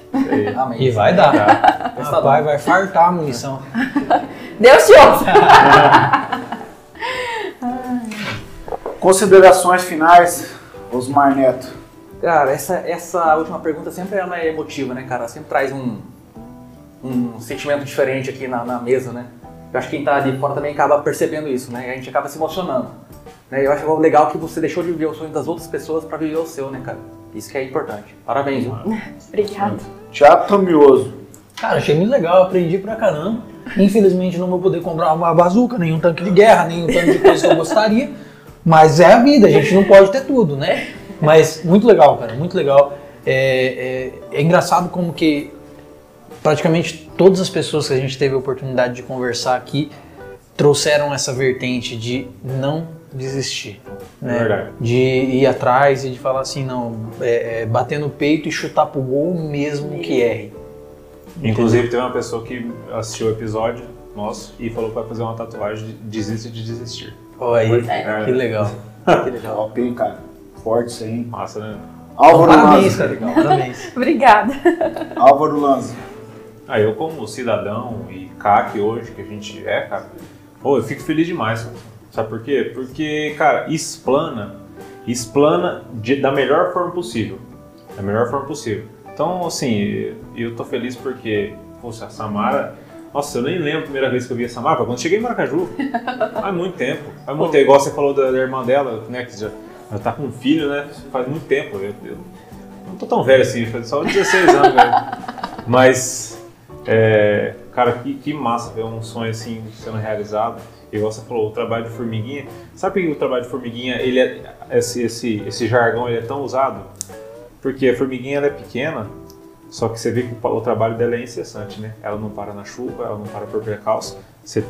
Amém. E vai dar. Tá. Rapaz, vai fartar a munição. (laughs) Deus te ouça! (laughs) Considerações finais, Osmar Neto. Cara, essa, essa última pergunta sempre ela é emotiva, né, cara? Sempre traz um, um sentimento diferente aqui na, na mesa, né? Eu acho que quem tá de fora também acaba percebendo isso, né? E a gente acaba se emocionando. Né? Eu acho legal que você deixou de viver o sonho das outras pessoas pra viver o seu, né, cara? Isso que é importante. Parabéns, viu? (laughs) Obrigada. Tiago Tomioso. Cara, achei muito legal, aprendi pra caramba. Infelizmente não vou poder comprar uma bazuca, nem um tanque de guerra, nem um tanto de coisa que eu gostaria. Mas é a vida, a gente não pode ter tudo, né? Mas muito legal, cara, muito legal. É, é- é engraçado como que praticamente todas as pessoas que a gente teve a oportunidade de conversar aqui trouxeram essa vertente de não desistir. Né? Verdade. De ir atrás e de falar assim, não, é, é, bater no peito e chutar pro gol mesmo que erre. Inclusive, teve uma pessoa que assistiu o episódio nosso e falou que vai fazer uma tatuagem de desiste de desistir. Olha aí, É. que legal. (laughs) Que legal. Cara. Forte isso aí, hein? Massa, né? Álvaro Parabéns, Lanza. cara. Parabéns. (laughs) Obrigada. Álvaro Lanza. Ah, eu como cidadão e CAC hoje, que a gente é, cara, pô, eu fico feliz demais. Sabe por quê? Porque, cara, explana, explana de- da melhor forma possível. Da melhor forma possível. Então, assim, eu tô feliz porque, poxa, a Samara... Nossa, eu nem lembro a primeira vez que eu vi a Samara, quando eu cheguei em Maracaju. (laughs) Faz muito tempo. Faz muito tempo. Igual você falou da, da irmã dela, né, que já, já tá com um filho, né? Faz muito tempo. Eu, eu não tô tão velho assim, faz só 16 anos, velho. Mas, é, cara, que, que massa ver um sonho assim sendo realizado. Igual você falou, o trabalho de formiguinha. Sabe por que o trabalho de formiguinha, ele é, esse, esse, esse jargão ele é tão usado? Porque a formiguinha ela é pequena, só que você vê que o, o trabalho dela é incessante, né? Ela não para na chuva, ela não para por percalço. Você,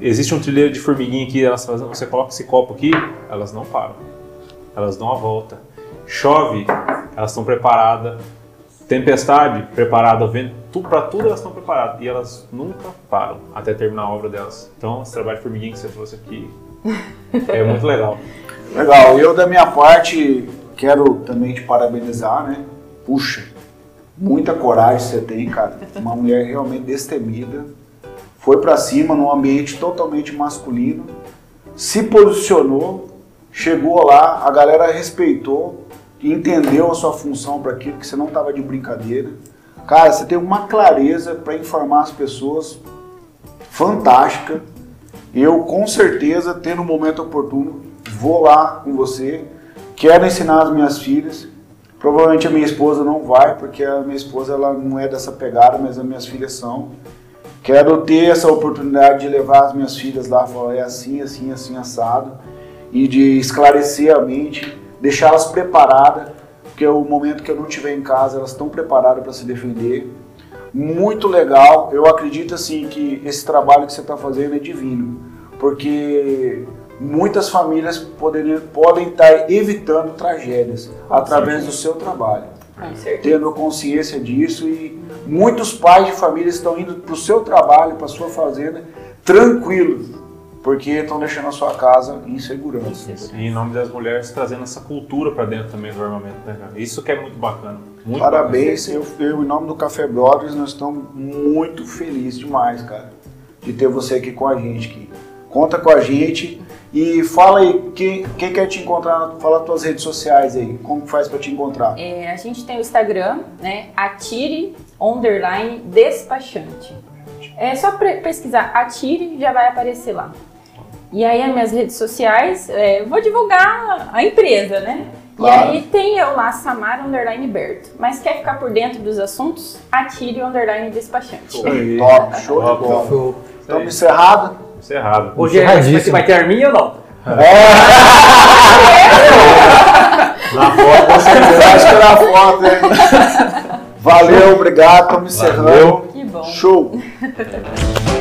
existe um trilheiro de formiguinha aqui, elas fazem, você coloca esse copo aqui, elas não param. Elas dão a volta. Chove, elas estão preparadas. Tempestade, preparada, vento, para tudo elas estão preparadas. E elas nunca param até terminar a obra delas. Então, esse trabalho de formiguinha que você trouxe aqui (laughs) é muito legal. Legal, eu da minha parte quero também te parabenizar, né? Puxa, muita coragem você tem, cara. Uma mulher realmente destemida. Foi pra cima num ambiente totalmente masculino, se posicionou, chegou lá, a galera respeitou, entendeu a sua função para aquilo, que você não tava de brincadeira. Cara, você tem uma clareza para informar as pessoas fantástica. Eu, com certeza, tendo o momento oportuno, vou lá com você. Quero ensinar as minhas filhas. Provavelmente a minha esposa não vai, porque a minha esposa ela não é dessa pegada, mas as minhas filhas são. Quero ter essa oportunidade de levar as minhas filhas lá, falar, é assim, assim, assim, assado, e de esclarecer a mente, deixá-las preparadas, porque o momento que eu não estiver em casa, elas estão preparadas para se defender. Muito legal, eu acredito assim que esse trabalho que você está fazendo é divino, porque muitas famílias poderiam, podem estar evitando tragédias através do seu trabalho. Com certeza. tendo consciência disso e muitos pais de família estão indo para o seu trabalho, para sua fazenda, tranquilos, porque estão deixando a sua casa em segurança. E em nome das mulheres, trazendo essa cultura pra dentro também do armamento, né, cara? Isso que é muito bacana. Muito Parabéns, eu, eu, em nome do Café Brothers, nós estamos muito felizes demais, cara, de ter você aqui com a gente. Aqui. Conta com a gente e fala aí, quem, quem quer te encontrar, fala as tuas redes sociais aí, como faz para te encontrar. É, a gente tem o Instagram, né? Atire underline despachante. É só pesquisar Atire já vai aparecer lá. E aí as minhas redes sociais, é, vou divulgar a empresa, né? Claro. E aí tem eu lá, Samara underline Berto. Mas quer ficar por dentro dos assuntos? Atire underline despachante. Aí. Top, show de bola. Show. Estamos encerrados. Isso é errado. Hoje é, vai, vai ter arminha ou não? (laughs) Na foto, com certeza. Acho que era a foto, hein? (laughs) Valeu, obrigado, estamos encerrando. Que bom. Show! (laughs)